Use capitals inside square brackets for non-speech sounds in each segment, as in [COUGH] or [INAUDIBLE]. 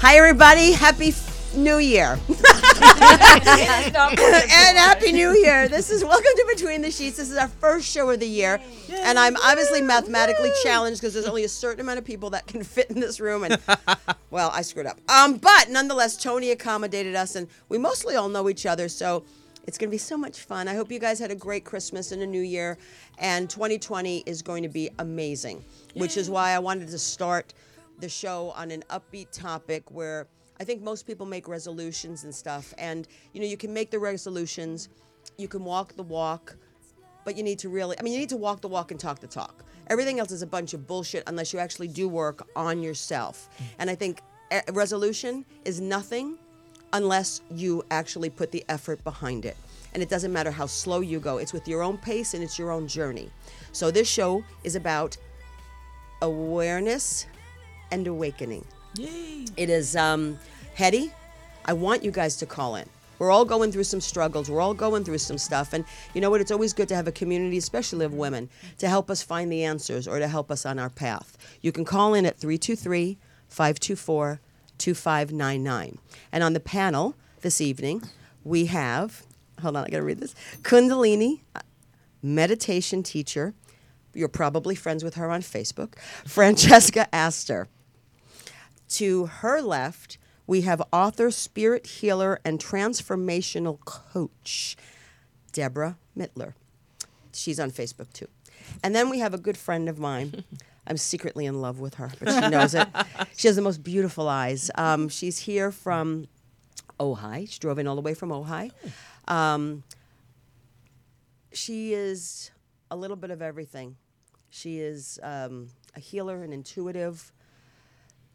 Hi, everybody. Happy f- New Year. [LAUGHS] and Happy New Year. This is Welcome to Between the Sheets. This is our first show of the year. And I'm obviously mathematically challenged because there's only a certain amount of people that can [LAUGHS] fit in this room. And, well, I screwed up. Um, but nonetheless, Tony accommodated us, and we mostly all know each other. So it's going to be so much fun. I hope you guys had a great Christmas and a new year. And 2020 is going to be amazing, which is why I wanted to start the show on an upbeat topic where I think most people make resolutions and stuff. And, you know, you can make the resolutions, you can walk the walk, but you need to really, I mean, you need to walk the walk and talk the talk. Everything else is a bunch of bullshit unless you actually do work on yourself. Mm-hmm. And I think a resolution is nothing unless you actually put the effort behind it. And it doesn't matter how slow you go, it's with your own pace and it's your own journey. So this show is about awareness and awakening. Yay. It is um, Hetty. I want you guys to call in. We're all going through some struggles. We're all going through some stuff. And you know what? It's always good to have a community, especially of women, to help us find the answers or to help us on our path. You can call in at 323 524 2599. And on the panel this evening, we have, hold on, I got to read this Kundalini uh, meditation teacher. You're probably friends with her on Facebook, Francesca Astor. To her left, we have author, spirit healer, and transformational coach, Deborah Mittler. She's on Facebook too. And then we have a good friend of mine. [LAUGHS] I'm secretly in love with her, but she knows it. She has the most beautiful eyes. Um, she's here from Ojai. She drove in all the way from Ojai. Um, she is a little bit of everything. She is um, a healer, an intuitive,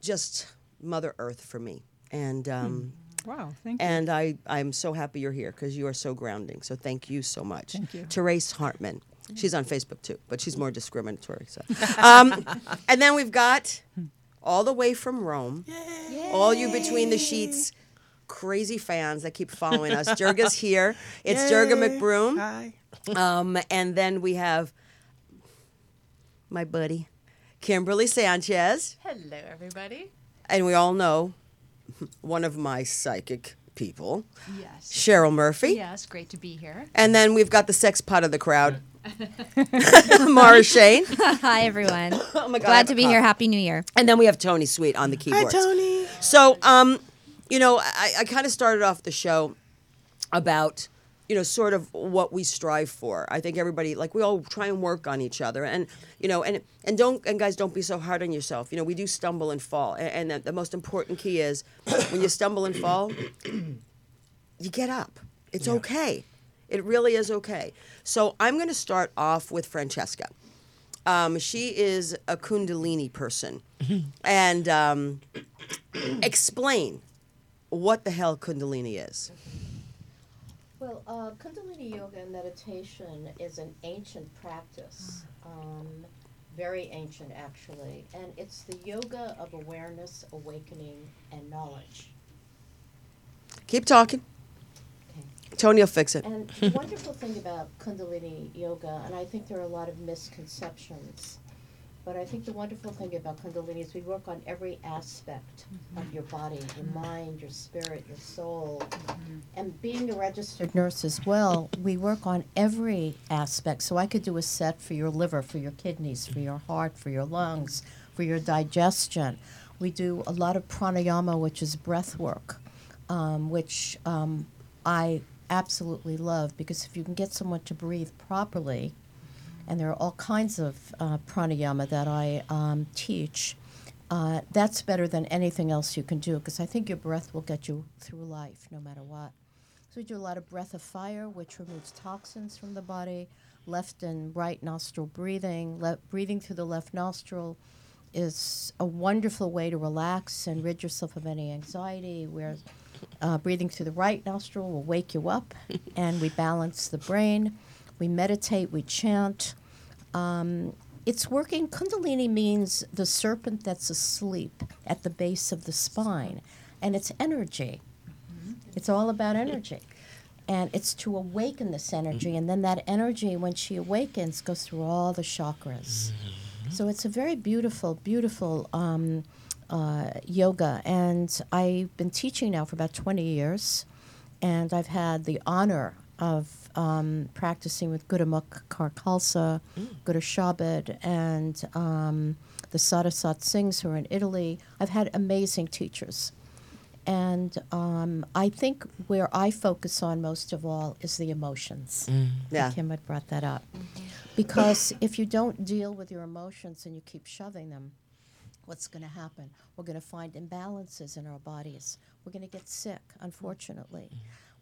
just Mother Earth for me. And um, Wow, thank you. and I, I'm so happy you're here because you are so grounding. So thank you so much. Thank you. Therese Hartman. She's on Facebook too, but she's more discriminatory. So, [LAUGHS] um, and then we've got all the way from Rome, all you between the sheets, crazy fans that keep following us. Durga's here. It's Durga McBroom. Hi. Um, and then we have my buddy, Kimberly Sanchez. Hello, everybody. And we all know [LAUGHS] one of my psychic people, Yes. Cheryl Murphy. Yes, great to be here. And then we've got the sex pot of the crowd, [LAUGHS] Mara Shane. [LAUGHS] Hi, everyone. Oh my God, Glad to be cough. here. Happy New Year. And then we have Tony Sweet on the Hi. Tony. So, um, you know, I, I kind of started off the show about, you know, sort of what we strive for. I think everybody, like, we all try and work on each other, and you know, and and don't and guys, don't be so hard on yourself. You know, we do stumble and fall, and, and the, the most important key is when you stumble and fall, you get up. It's okay. It really is okay. So I'm going to start off with Francesca. Um, she is a Kundalini person, and um, explain what the hell Kundalini is. Well, uh, Kundalini Yoga and meditation is an ancient practice, um, very ancient actually, and it's the yoga of awareness, awakening, and knowledge. Keep talking. Okay. Tony will fix it. And the [LAUGHS] wonderful thing about Kundalini Yoga, and I think there are a lot of misconceptions, but I think the wonderful thing about Kundalini is we work on every aspect of your body, your mind, your spirit, your soul. And being a registered nurse as well, we work on every aspect. So I could do a set for your liver, for your kidneys, for your heart, for your lungs, for your digestion. We do a lot of pranayama, which is breath work, um, which um, I absolutely love because if you can get someone to breathe properly, and there are all kinds of uh, pranayama that I um, teach. Uh, that's better than anything else you can do because I think your breath will get you through life no matter what. So we do a lot of breath of fire, which removes toxins from the body. Left and right nostril breathing. Le- breathing through the left nostril is a wonderful way to relax and rid yourself of any anxiety. Where uh, breathing through the right nostril will wake you up, [LAUGHS] and we balance the brain. We meditate, we chant. Um, it's working. Kundalini means the serpent that's asleep at the base of the spine, and it's energy. It's all about energy. And it's to awaken this energy, and then that energy, when she awakens, goes through all the chakras. So it's a very beautiful, beautiful um, uh, yoga, and I've been teaching now for about 20 years, and I've had the honor of um, practicing with Gurmukh Kaur Khalsa, Guru Shabad, and um, the Sarasat Singhs who are in Italy. I've had amazing teachers. And um, I think where I focus on most of all is the emotions. Yeah. Kim had brought that up. Because if you don't deal with your emotions and you keep shoving them, what's going to happen? We're going to find imbalances in our bodies. We're going to get sick, unfortunately.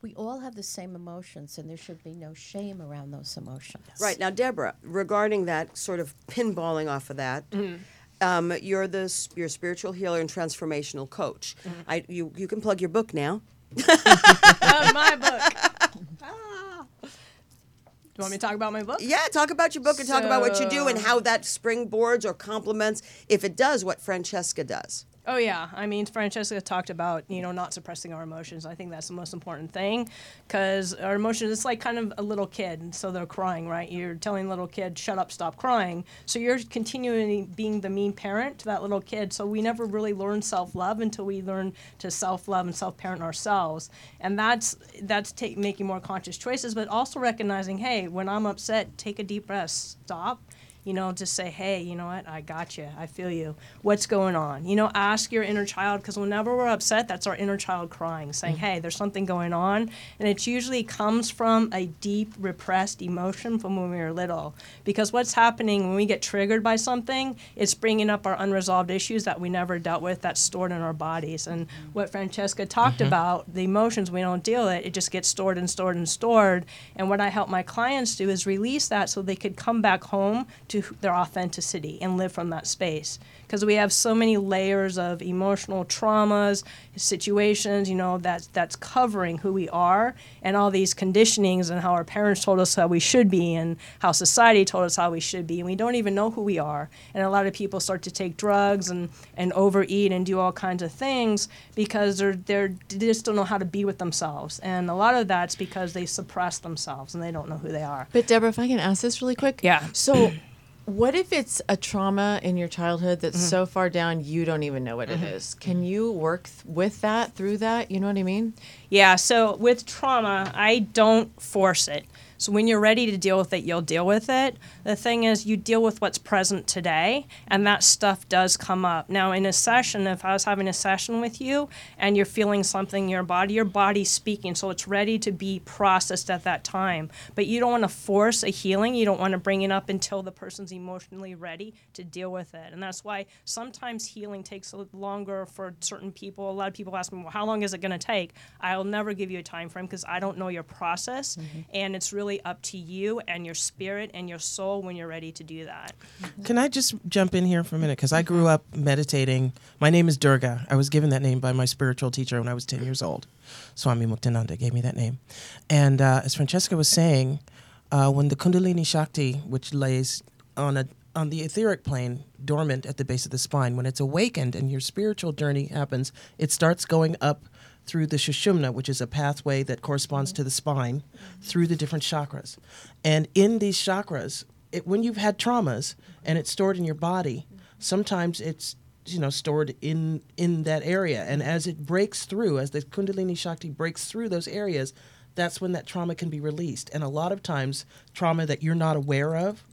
We all have the same emotions, and there should be no shame around those emotions. Right now, Deborah, regarding that sort of pinballing off of that, um, you're the s- you're a spiritual healer and transformational coach. I you you can plug your book now. Uh, [LAUGHS] my book. [LAUGHS] Ah. Do you want me to talk about my book? Yeah, talk about your book and talk about what you do and how that springboards or complements, if it does, what Francesca does. Oh yeah, I mean Francesca talked about you know not suppressing our emotions. I think that's the most important thing, because our emotions it's like kind of a little kid. So they're crying, right? You're telling little kid, "Shut up, stop crying." So you're continually being the mean parent to that little kid. So we never really learn self love until we learn to self love and self parent ourselves, and that's that's making more conscious choices, but also recognizing, hey, when I'm upset, take a deep breath, stop you know, just say, hey, you know what, I got you, I feel you. What's going on? You know, ask your inner child because whenever we're upset, that's our inner child crying, saying, mm-hmm. hey, there's something going on, and it usually comes from a deep repressed emotion from when we were little. Because what's happening when we get triggered by something, it's bringing up our unresolved issues that we never dealt with that's stored in our bodies. And mm-hmm. what Francesca talked mm-hmm. about, the emotions we don't deal with, it just gets stored and stored and stored. And what I help my clients do is release that so they could come back home to their authenticity and live from that space. Because we have so many layers of emotional traumas, situations, you know, that's that's covering who we are and all these conditionings and how our parents told us how we should be and how society told us how we should be. And we don't even know who we are. And a lot of people start to take drugs and, and overeat and do all kinds of things because they're they're they just don't know how to be with themselves. And a lot of that's because they suppress themselves and they don't know who they are. But Deborah, if I can ask this really quick. Yeah. So, what if it's a trauma in your childhood that's Mm-hmm. so far down you don't even know what it is? Can you work th- with that through that? You know what I mean? Yeah, so with trauma, I don't force it. So when you're ready to deal with it, you'll deal with it. The thing is, you deal with what's present today, and that stuff does come up. Now, in a session, if I was having a session with you and you're feeling something in your body, your body's speaking, so it's ready to be processed at that time. But you don't want to force a healing. You don't want to bring it up until the person's emotionally ready to deal with it. And that's why sometimes healing takes longer for certain people. A lot of people ask me, well, how long is it going to take? I'll never give you a time frame because I don't know your process. Mm-hmm. And it's really up to you and your spirit and your soul when you're ready to do that. Can I just jump in here for a minute? Because I grew up meditating. My name is Durga. I was given that name by my spiritual teacher when I was 10 years old. Swami Muktananda gave me that name. And uh, as Francesca was saying, uh, when the Kundalini Shakti, which lays on a on the etheric plane, dormant at the base of the spine, when it's awakened and your spiritual journey happens, it starts going up through the Sushumna, which is a pathway that corresponds to the spine, through the different chakras. And in these chakras, it, when you've had traumas and it's stored in your body, sometimes it's you know stored in in that area and as it breaks through as the kundalini shakti breaks through those areas that's when that trauma can be released and a lot of times trauma that you're not aware of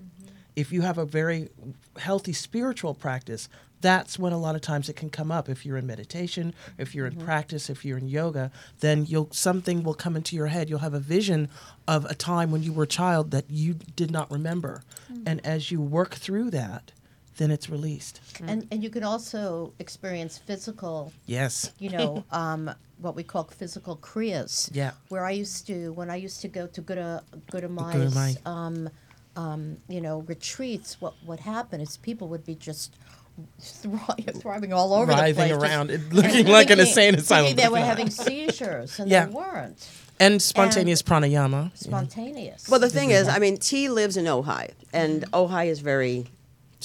if you have a very healthy spiritual practice that's when a lot of times it can come up. If you're in meditation if you're in practice if you're in yoga then you'll something will come into your head. You'll have a vision of a time when you were a child that you did not remember. And as you work through that then it's released. And, and you can also experience physical, yes. you know, [LAUGHS] um, what we call physical kriyas. Yeah. Where I used to, when I used to go to Guru, Guru Guru um, um, you know, retreats, what would happen is people would be just thri- thriving [LAUGHS] all over the Writhing place. just- around, it and looking like an thinking- insane thinking asylum. [LAUGHS] They were having seizures, and Yeah. they weren't and spontaneous pranayama spontaneous. Well, the thing is, I mean, T lives in Ojai, and Ojai is very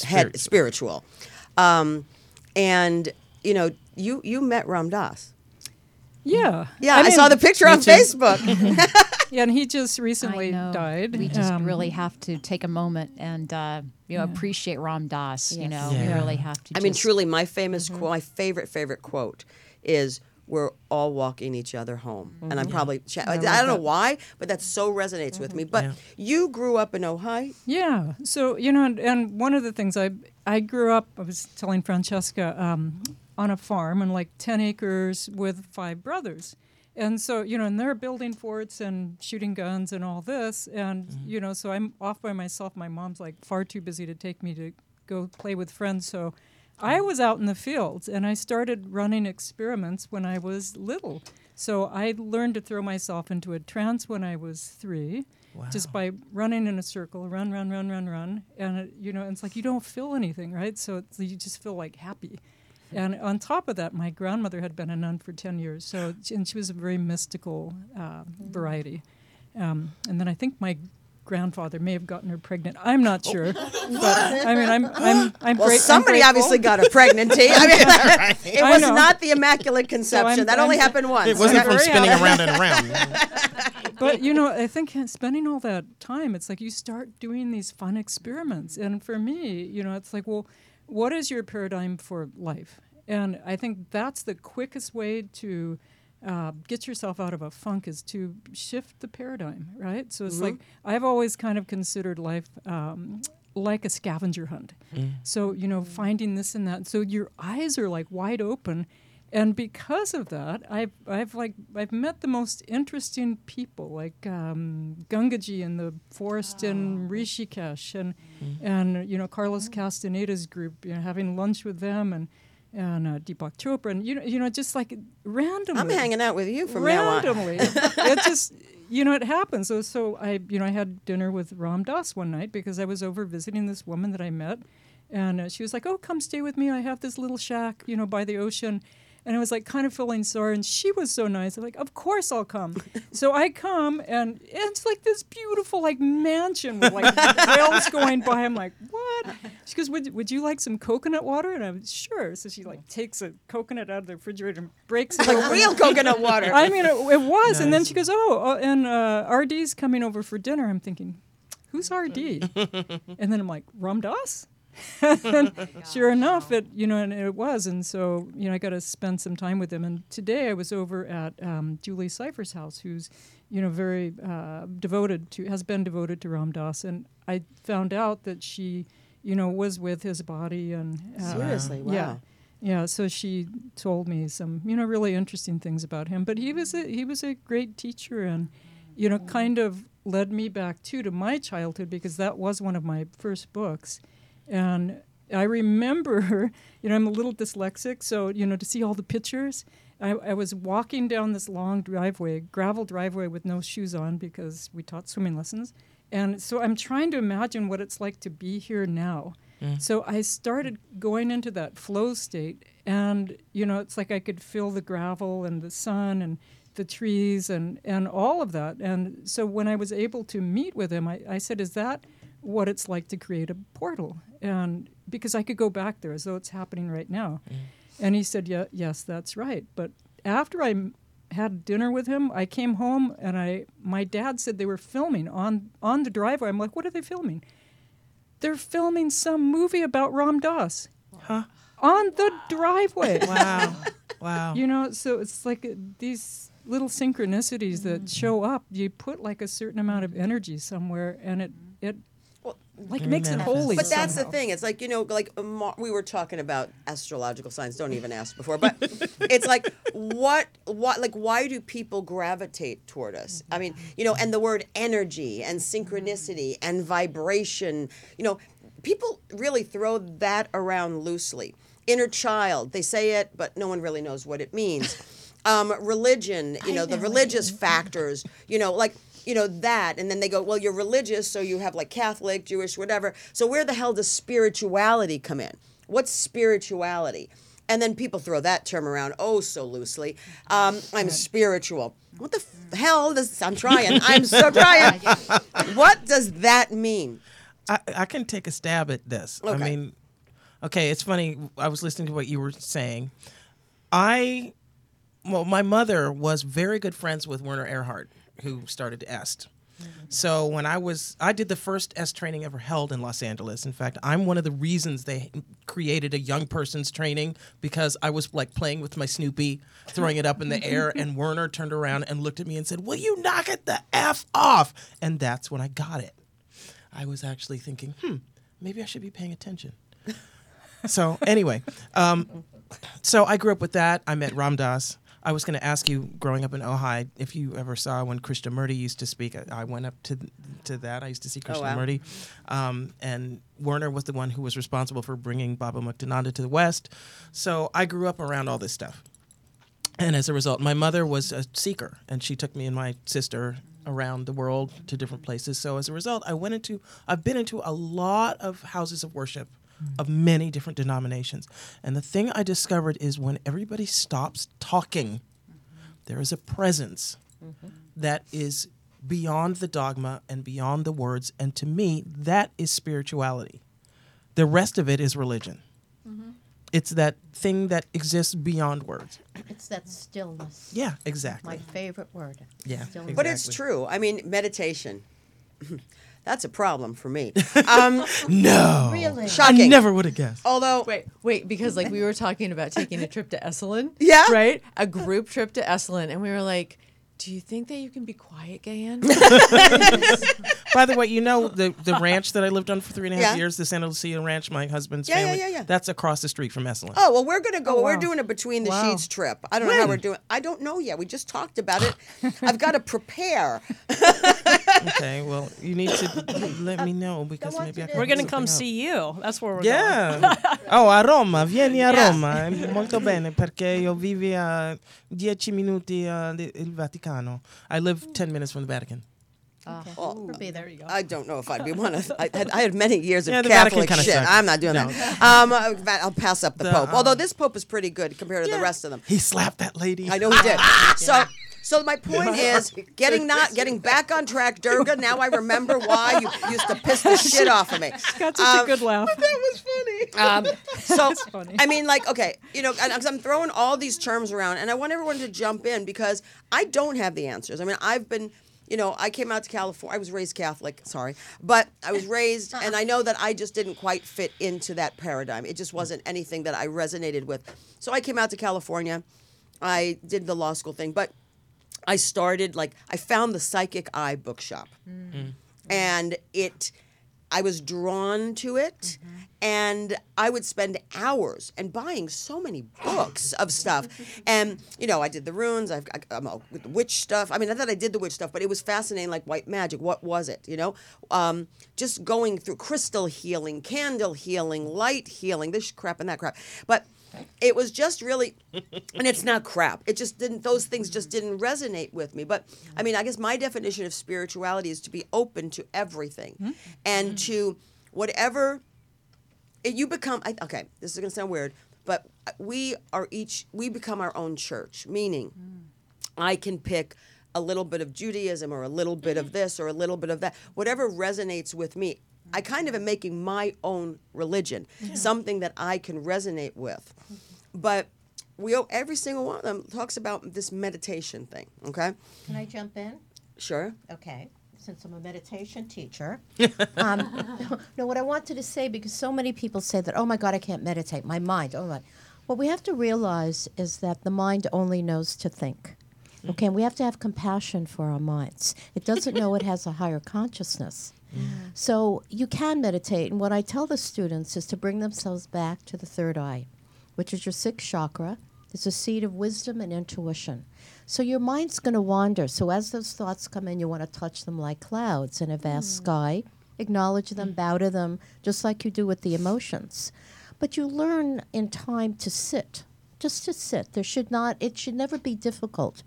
head, spiritual. Um, and, you know, you, you met Ram Dass. Yeah. Yeah, I, saw the picture on too. Facebook. [LAUGHS] and he just recently died. We just Um, really have to take a moment and uh, you know appreciate Ram Dass. You know, Yeah. we really have to. I mean, truly, my famous quote, my favorite, favorite quote is, "We're all walking each other home." And I'm probably, cha- I, love don't know why, but that so resonates with me. But Yeah. you grew up in Ojai. Yeah. So you know, and, and one of the things I I grew up, I was telling Francesca, um, on a farm and like ten acres with five brothers, and so you know, and they're building forts and shooting guns and all this, and mm-hmm. you know, so I'm off by myself. My mom's like far too busy to take me to go play with friends, so. I mm-hmm. was out in the fields and I started running experiments when I was little. So I learned to throw myself into a trance when I was three just by running in a circle, run, run, run, run, run, and it, you know, it's like you don't feel anything, right? So it's, you just feel like happy. And on top of that, my grandmother had been a nun for ten years, so and she was a very mystical uh, variety. Um, and then I think my grandfather may have gotten her pregnant. I'm not sure, [LAUGHS] but I mean, I'm I'm I'm Well, great- I'm somebody obviously got a pregnancy. [LAUGHS] I mean, [LAUGHS] it was know. not the immaculate conception. I'm- that only I'm- happened once. It wasn't I'm from spinning happy. around and around. but you know, I think spending all that time, it's like you start doing these fun experiments. And for me, you know, it's like, well, what is your paradigm for life? And I think that's the quickest way to uh, get yourself out of a funk is to shift the paradigm, right? So it's like I've always kind of considered life um, like a scavenger hunt. So you know, finding this and that. So your eyes are like wide open, and because of that, I've I've like I've met the most interesting people, like um, Gangaji in the forest in Rishikesh, and and you know Carlos Castaneda's group, you know, having lunch with them, and and uh, Deepak Chopra, and you know you know just like randomly. I'm hanging out with you from now on. randomly. [LAUGHS] it just you know it happens. So so I you know I had dinner with Ram Dass one night because I was over visiting this woman that I met, and uh, she was like, "Oh, come stay with me. I have this little shack, you know, by the ocean." And I was like kind of feeling sorry, and she was so nice. I'm like, of course I'll come. [LAUGHS] so I come, and it's like this beautiful like mansion with like rails going by. I'm like, what? She goes, would, would you like some coconut water? And I'm sure. So she like takes a coconut out of the refrigerator and breaks it Like real coconut water. I mean, it, it was. And then she goes, oh, uh, and uh, RD's coming over for dinner. I'm thinking, who's RD? [LAUGHS] and then I'm like, Ram Dass? And [LAUGHS] sure enough, it you know, and it was, and so you know, I got to spend some time with him. And today I was over at um, Julie Cypher's house, who's you know very uh, devoted to, has been devoted to Ram Dass, and I found out that she, you know, was with his body and uh, Seriously, wow. yeah. Yeah, so she told me some, you know, really interesting things about him. But he was a he was a great teacher, and you know, kind of led me back too to my childhood because that was one of my first books, and I remember, [LAUGHS] you know, I'm a little dyslexic, so you know, to see all the pictures. I, I was walking down this long driveway, gravel driveway with no shoes on because we taught swimming lessons. And so I'm trying to imagine what it's like to be here now. Mm. So I started going into that flow state, and you know, it's like I could feel the gravel and the sun and the trees and, and all of that. And so when I was able to meet with him, I, I said, Is that what it's like to create a portal? And because I could go back there as though it's happening right now. And he said, yeah, Yes, that's right. But after I m- had dinner with him, I came home and I my dad said they were filming on, on the driveway. I'm like, What are they filming? They're filming some movie about Ram Dass Huh? on the driveway. Wow. Wow. You know, so it's like uh, these little synchronicities that show up. You put like a certain amount of energy somewhere, and it it like Very makes it holy. But that's the thing. It's like you know, like we were talking about astrological signs. Don't even ask before. But it's like what, what, like why do people gravitate toward us? I mean, you know, and the word energy and synchronicity and vibration. You know, people really throw that around loosely. Inner child, they say it, but no one really knows what it means. Um, religion, you know, the religious factors. You know, like you know that and then they go well you're religious so you have like catholic jewish whatever so where the hell does spirituality come in what's spirituality and then people throw that term around oh so loosely um, i'm spiritual what the f- hell does i'm [LAUGHS] trying i'm so trying what does that mean I, I can take a stab at this. okay. I mean, okay, it's funny. I was listening to what you were saying. I, well, my mother was very good friends with Werner Erhard. Who started EST. So when I was, I did the first S training ever held in Los Angeles. In fact, I'm one of the reasons they created a young person's training because I was like playing with my Snoopy, throwing it up in the [LAUGHS] air, and Werner turned around and looked at me and said, "Will you knock it the f off?" And that's when I got it. I was actually thinking, hmm, maybe I should be paying attention. [LAUGHS] so anyway, um, so I grew up with that. I met Ram Dass. I was going to ask you, growing up in Ojai, if you ever saw when Krishnamurti used to speak. I, I went up to to that. I used to see Oh, wow. Krishnamurti, um, and Werner was the one who was responsible for bringing Baba Muktananda to the West. So I grew up around all this stuff, and as a result, my mother was a seeker, and she took me and my sister around the world to different places. So as a result, I went into I've been into a lot of houses of worship of many different denominations. And the thing I discovered is when everybody stops talking, there is a presence that is beyond the dogma and beyond the words. And to me, that is spirituality. The rest of it is religion. It's that thing that exists beyond words. It's that stillness. Yeah, exactly. My favorite word. Yeah, Stillness. But it's true. I mean, meditation. [CLEARS THROAT] [LAUGHS] That's a problem for me. [LAUGHS] Um, no. Really? shocking. I never would have guessed. Although, Wait, wait, because like we were talking about taking a trip to Esalen. Yeah. Right? A group trip to Esalen. And we were like, do you think that you can be quiet, Gayanne? [LAUGHS] By the way, you know the, the ranch that I lived on for three and a half Yeah. years, the Santa Lucia Ranch, my husband's Yeah, yeah, family. yeah, yeah. That's across the street from Esalen. oh well, we're gonna go. We're doing a between the Wow. sheets trip. I don't know how we're doing. I don't know yet. We just talked about it. [LAUGHS] I've got to prepare. Okay, well, you need to let me know because maybe I can We're gonna come up. see you. That's where we're going. Yeah. [LAUGHS] oh, a Roma, vieni a Yes. Roma. È molto bene perché io vivo a 10 minuti uh, il Vaticano. I live 10 minutes from the Vatican. Okay. Oh, We'll be there. There you go. I don't know if I'd be [LAUGHS] one of. I had, I had many years of Yeah, the Vatican Catholic kinda shit. sucks. I'm not doing No. that. Um, uh, va- I'll pass up the, The, Pope. um, Although this Pope is pretty good compared to Yeah. the rest of them. He slapped that lady. I know he did. [LAUGHS] So. So my point is getting not getting back on track, Durga. Now I remember why you used to piss the shit off of me. [LAUGHS] Got such Um, a good laugh. That was funny. Um, so funny. I mean, like, okay, you know, and 'cause I'm throwing all these terms around, and I want everyone to jump in because I don't have the answers. I mean, I've been, you know, I came out to California. I was raised Catholic, sorry, but I was raised, uh-uh. and I know that I just didn't quite fit into that paradigm. It just wasn't anything that I resonated with. So I came out to California. I did the law school thing, but I started like I found the Psychic Eye bookshop, mm. Mm. and it. I was drawn to it, and I would spend hours and buying so many books of stuff. [LAUGHS] And you know, I did the runes. I've, I, I'm a, with the witch stuff. I mean, I thought I did the witch stuff, but it was fascinating, like white magic. What was it? You know, um, just going through crystal healing, candle healing, light healing, this crap and that crap. But it was just really and it's not crap. It just didn't those things just didn't resonate with me. But i mean i guess my definition of spirituality is to be open to everything mm-hmm. and mm-hmm. to whatever it- you become I, okay this is going to sound weird but we are each we become our own church meaning mm. I can pick a little bit of Judaism or a little bit of mm-hmm. this or a little bit of that, whatever resonates with me. I kind of am making my own religion, something that I can resonate with. But we all- every single one of them talks about this meditation thing. Okay, Can I jump in? sure. Okay. Since I'm a meditation teacher, [LAUGHS] um, no, what I wanted to say because so many people say that, oh my God, I can't meditate. My mind, oh my. What we have to realize is that the mind only knows to think. Okay, and we have to have compassion for our minds. It doesn't know it has a higher consciousness. So you can meditate, and what I tell the students is to bring themselves back to the third eye, which is your sixth chakra. It's a seat of wisdom and intuition. So your mind's going to wander. So as those thoughts come in, you want to touch them like clouds in a vast mm. sky, acknowledge them, mm. bow to them, just like you do with the emotions. But you learn in time to sit, just to sit. There should not, it should never be difficult.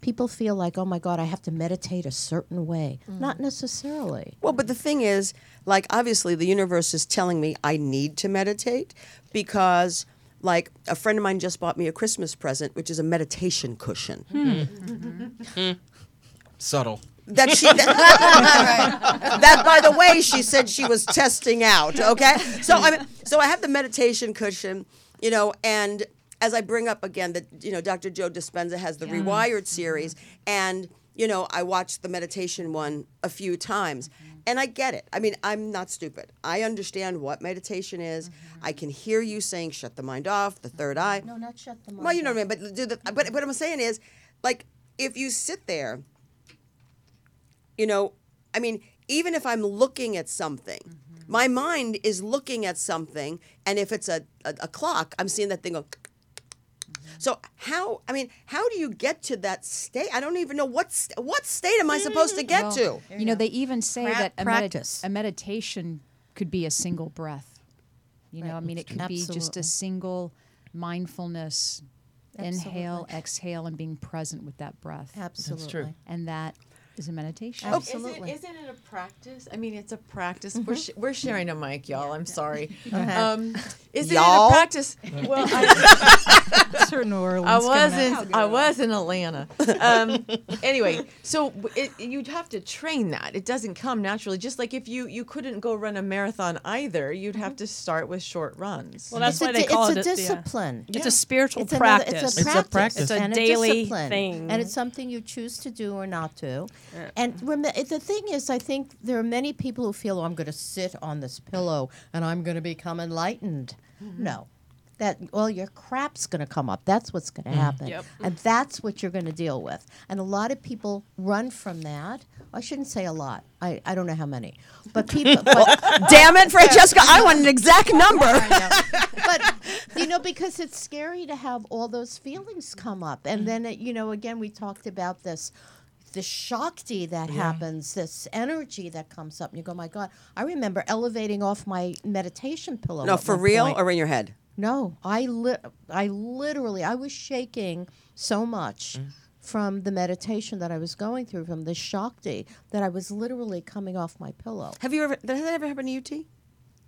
People feel like, oh my God, I have to meditate a certain way. Mm. Not necessarily. Well, but the thing is, like, obviously, the universe is telling me I need to meditate because, like, a friend of mine just bought me a Christmas present, which is a meditation cushion. Hmm. Hmm. Subtle. that she that, [LAUGHS] [LAUGHS] that by the way she said she was testing out okay so i mean so i have the meditation cushion you know and as i bring up again that you know dr joe dispenza has the rewired mm-hmm. series and you know, I watched the meditation one a few times mm-hmm. and I get it. I mean, I'm not stupid. I understand what meditation is. Mm-hmm. I can hear you saying shut the mind off, the third eye. No, not shut them Well, you know what I mean, but do the, but what I'm saying is, like, if you sit there, you know, I mean, even if I'm looking at something, my mind is looking at something, and if it's a, a, a clock, I'm seeing that thing go. So how? I mean, how do you get to that state? I don't even know what st- what state am I supposed to get to? You know, they even say Pra- that a, medi- practice. a meditation could be a single breath. You know, I mean, it could be just a single mindfulness, inhale, exhale, and being present with that breath. Absolutely. true. And that is a meditation. Oh, Absolutely. Isn't, isn't it a practice? I mean, it's a practice. We're, sh- we're sharing a mic, y'all. I'm sorry. Um, isn't Y'all? it a practice? Well, I, [LAUGHS] Sir New Orleans. I coming was out. in I was in Atlanta. Um, [LAUGHS] anyway, so it, you'd have to train that. It doesn't come naturally. Just like if you you couldn't go run a marathon either, you'd have to start with short runs. Well, that's It's a why they di- call it's it a yeah. discipline. It's a spiritual It's another- practice. It's a practice. practice. It's a and daily discipline. thing. And it's something you choose to do or not do. And rem- the thing is, I think there are many people who feel, oh, I'm going to sit on this pillow and I'm going to become enlightened. Mm-hmm. No. That all your crap's going to come up. That's what's going to happen. Yep. And that's what you're going to deal with. And a lot of people run from that. I shouldn't say a lot. I, I don't know how many. But people [LAUGHS] but [LAUGHS] Damn it, Francesca! I want an exact number. [LAUGHS] but you know because it's scary to have all those feelings come up and then it, you know again we talked about this the shakti that happens this energy that comes up and you go my god i remember elevating off my meditation pillow no, for real point. or in your head? no i li- i literally i was shaking so much mm. from the meditation that i was going through from the shakti that i was literally coming off my pillow Have you ever? Has that ever happened to you, T?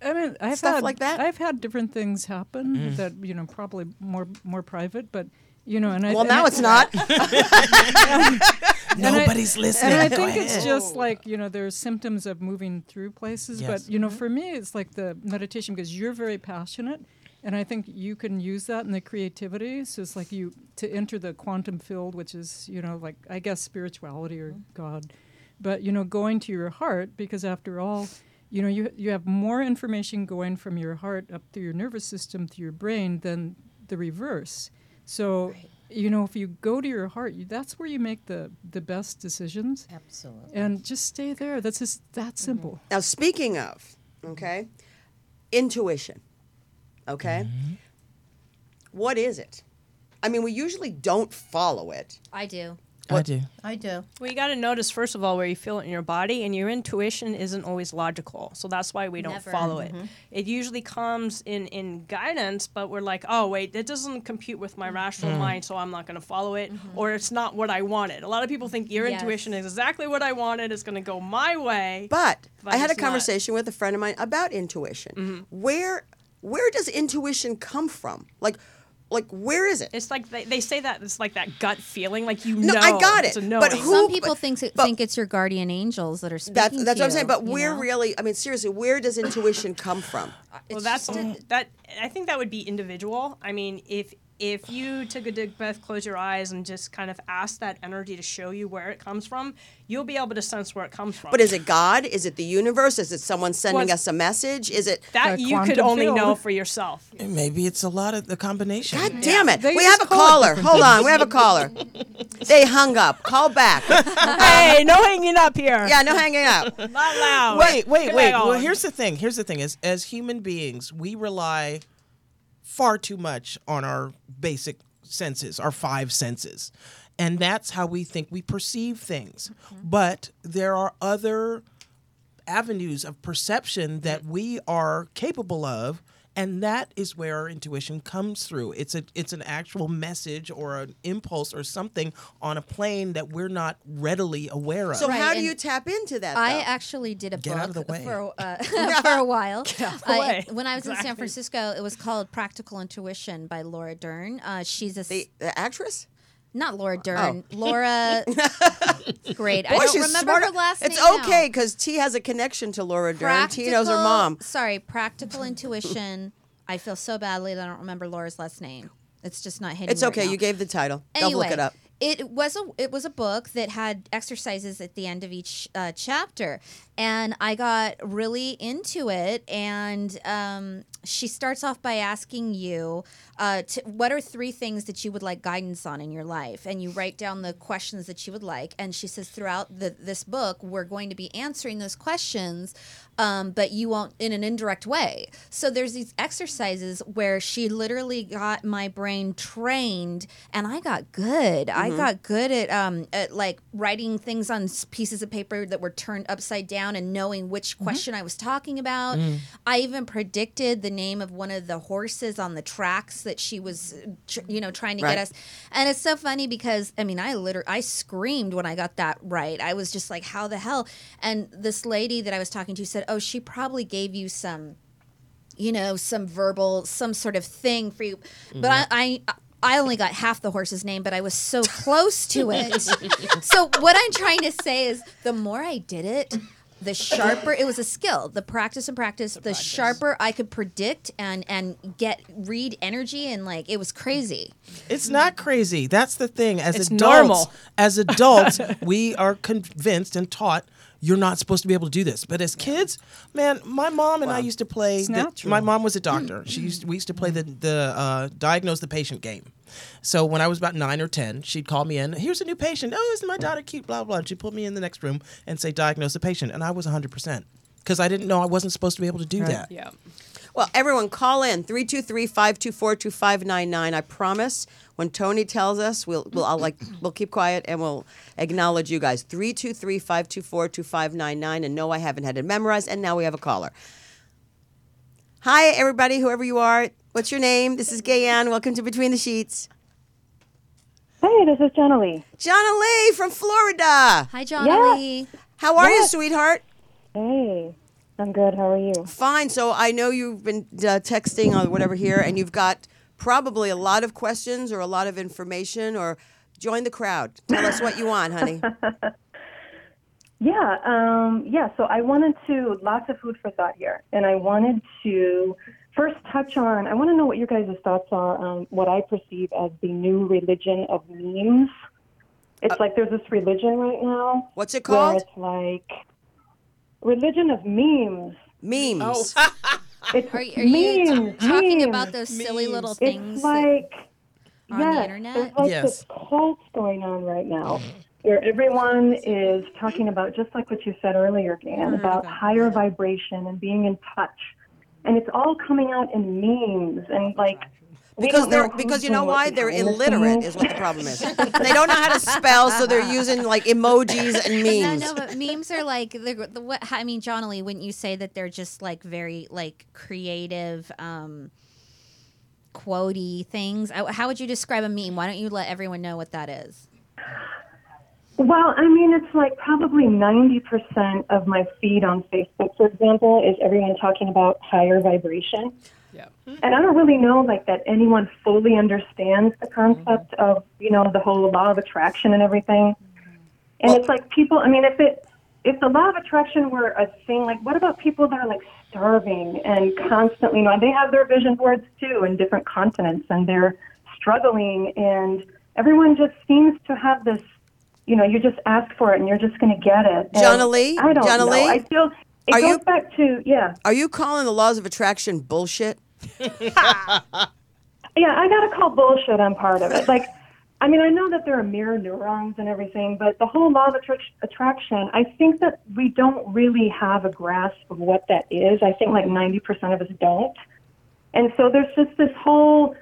I mean, I've Stuff had, like that? I've had different things happen mm. that you know probably more more private, but you know, and I Well, and now I- it's not. [LAUGHS] [LAUGHS] Nobody's listening. And I [LAUGHS] think it's just like you know, there's symptoms of moving through places, Yes. but you know, for me, it's like the meditation because you're very passionate, and I think you can use that in the creativity. So it's like you to enter the quantum field, which is you know, like I guess spirituality or God, but you know, going to your heart because after all. You know, you you have more information going from your heart up through your nervous system to your brain than the reverse. So, you know, if you go to your heart, you, that's where you make the the best decisions absolutely and just stay there. That's just that mm-hmm. simple. Now, speaking of, okay, intuition, okay, mm-hmm. what is it? I mean, we usually don't follow it. I do. I do. i do Well, you got to notice first of all where you feel it in your body, and your intuition isn't always logical. So that's why we don't Never. follow it. Mm-hmm. It usually comes in in guidance, but we're like, oh wait, it doesn't compute with my rational mm. mind, so I'm not going to follow it, mm-hmm. or it's not what I wanted. A lot of people think your Yes. intuition is exactly what I wanted. It's going to go my way. But But I had a it's not. conversation with a friend of mine about intuition. Mm-hmm. Where where does intuition come from? Like like where is it? It's like they, they say that it's like that gut feeling, like you No, know. I got it, but who- Some people but- think but- think it's your guardian angels that are speaking That's to that's what I'm saying. But you where know? really? I mean, seriously, where does intuition come from? Well, that's that. I think that would be individual. I mean, if if you took a deep breath, close your eyes, and just kind of ask that energy to show you where it comes from, you'll be able to sense where it comes from. But is it God? Is it the universe? Is it someone sending Well, us a message? Is it? that you could only field. know for yourself? Maybe it's a lot of the combination. God damn it! They we have a call caller. Hold on, we have a caller. they hung up. Call back. [LAUGHS] hey, no hanging up here. Yeah, no hanging up. not loud. Wait, wait, Come wait. on. Well, here's the thing. Here's the thing: is as human beings, we rely far too much on our basic senses, our five senses, and that's how we think we perceive things. Mm-hmm. But there are other avenues of perception that mm. we are capable of and that is where our intuition comes through it's a it's an actual message or an impulse or something on a plane that we're not readily aware of So Right, how do you tap into that? I though? actually did a Get book out of the way. for uh, [LAUGHS] [LAUGHS] for a while. out the way. when I was in San Francisco, it was called Practical Intuition by Laura Dern. Uh, she's a s- the, the actress. Not Laura Dern. [LAUGHS] Laura. great. I don't she's remember smart. her last it's name. now. okay because T has a connection to Laura Dern. T knows her mom. Sorry, practical intuition. I feel so badly that I don't remember Laura's last name. It's just not hitting. It's right okay. now. You gave the title. They'll look it up. it was a it was a book that had exercises at the end of each uh, chapter, and I got really into it. And um, she starts off by asking you, uh, to, "What are three things that you would like guidance on in your life?" And you write down the questions that you would like. And she says, throughout the, this book, we're going to be answering those questions, um, but you won't in an indirect way. So there's these exercises where she literally got my brain trained, and I got good. I got good at um, at like writing things on pieces of paper that were turned upside down and knowing which mm-hmm. question I was talking about. Mm. I even predicted the name of one of the horses on the tracks that she was, tr- you know, trying to Right. get us. And it's so funny because I mean, I literally I screamed when I got that right. I was just like, "How the hell?" And this lady that I was talking to said, "Oh, she probably gave you some." you know, some verbal, some sort of thing for you. But mm-hmm. I, I, I only got half the horse's name, but I was so [LAUGHS] close to it. [LAUGHS] so what I'm trying to say is, the more I did it, the sharper it was a skill. The practice and practice, the, sharper I could predict and and get read energy and like it was crazy. It's not crazy. That's the thing. As It's adults, normal. as adults, [LAUGHS] we are convinced and taught you're not supposed to be able to do this. But as kids, man, my mom and I used to play. It's the- natural. my mom was a doctor. She used we used to play the the uh, diagnose the patient game. So when I was about nine or ten, she'd call me in. Here's a new patient. Oh, isn't my daughter cute? Blah blah. And she'd put me in the next room and say diagnose the patient, and I was 100 percent because I didn't know I wasn't supposed to be able to do that. Yeah. Well, everyone, call in 323-524-2599. I promise when Tony tells us, we'll, we'll I'll like we'll keep quiet and we'll acknowledge you guys. 323-524-2599. And no, I haven't had it memorized. And now we have a caller. Hi, everybody, whoever you are. What's your name? This is Gayanne. Welcome to Between the Sheets. Hey, this is Jenna Lee. Jonna Lee from Florida. Hi, John Yeah. Lee. How are you, Yes. sweetheart? Hey, I'm good. How are you? Fine. So I know you've been uh, texting or whatever here, and you've got probably a lot of questions or a lot of information, or join the crowd. Tell us what you want, honey. [LAUGHS] Yeah, um, yeah. So I wanted to lots of food for thought here, and I wanted to first touch on. I want to know what your guys' thoughts are on what I perceive as the new religion of memes. It's uh, like there's this religion right now What's it where called? it's like religion of memes. Memes. Oh. [LAUGHS] It's Are, are you t- memes, talking memes. about those silly little things? It's like on the internet? There's like Yes. this cult going on right now mm-hmm. where everyone is talking about just like what you said earlier, Dan, mm-hmm. about higher vibration and being in touch. And it's all coming out in memes and like Because don't they're because you know why they're illiterate is what the problem is. [LAUGHS] they don't know how to spell, so they're using like emojis and memes. no, no, but memes are like the, the what I mean, John Lee. Wouldn't you say that they're just like very like creative, um, quotey things? How would you describe a meme? Why don't you let everyone know what that is? Well, I mean, it's like probably 90% of my feed on Facebook, for example, is everyone talking about higher vibration. Yeah. And I don't really know like that anyone fully understands the concept mm-hmm. of, you know, the whole law of attraction and everything. And it's like people, I mean, if it if the law of attraction were a thing, like what about people that are like starving and constantly, you know, they have their vision boards too in different continents and they're struggling and everyone just seems to have this, you know, you just ask for it and you're just going to get it. And Jonna Lee? I don't Jonna know. Lee? I feel it Are goes you- back to, yeah. Are you calling the laws of attraction bullshit? [LAUGHS] Yeah, I gotta call bullshit on part of it. Like, I mean, I know that there are mirror neurons and everything, but the whole law of attra- attraction, I think that we don't really have a grasp of what that is. I think like 90% of us don't. And so there's just this whole,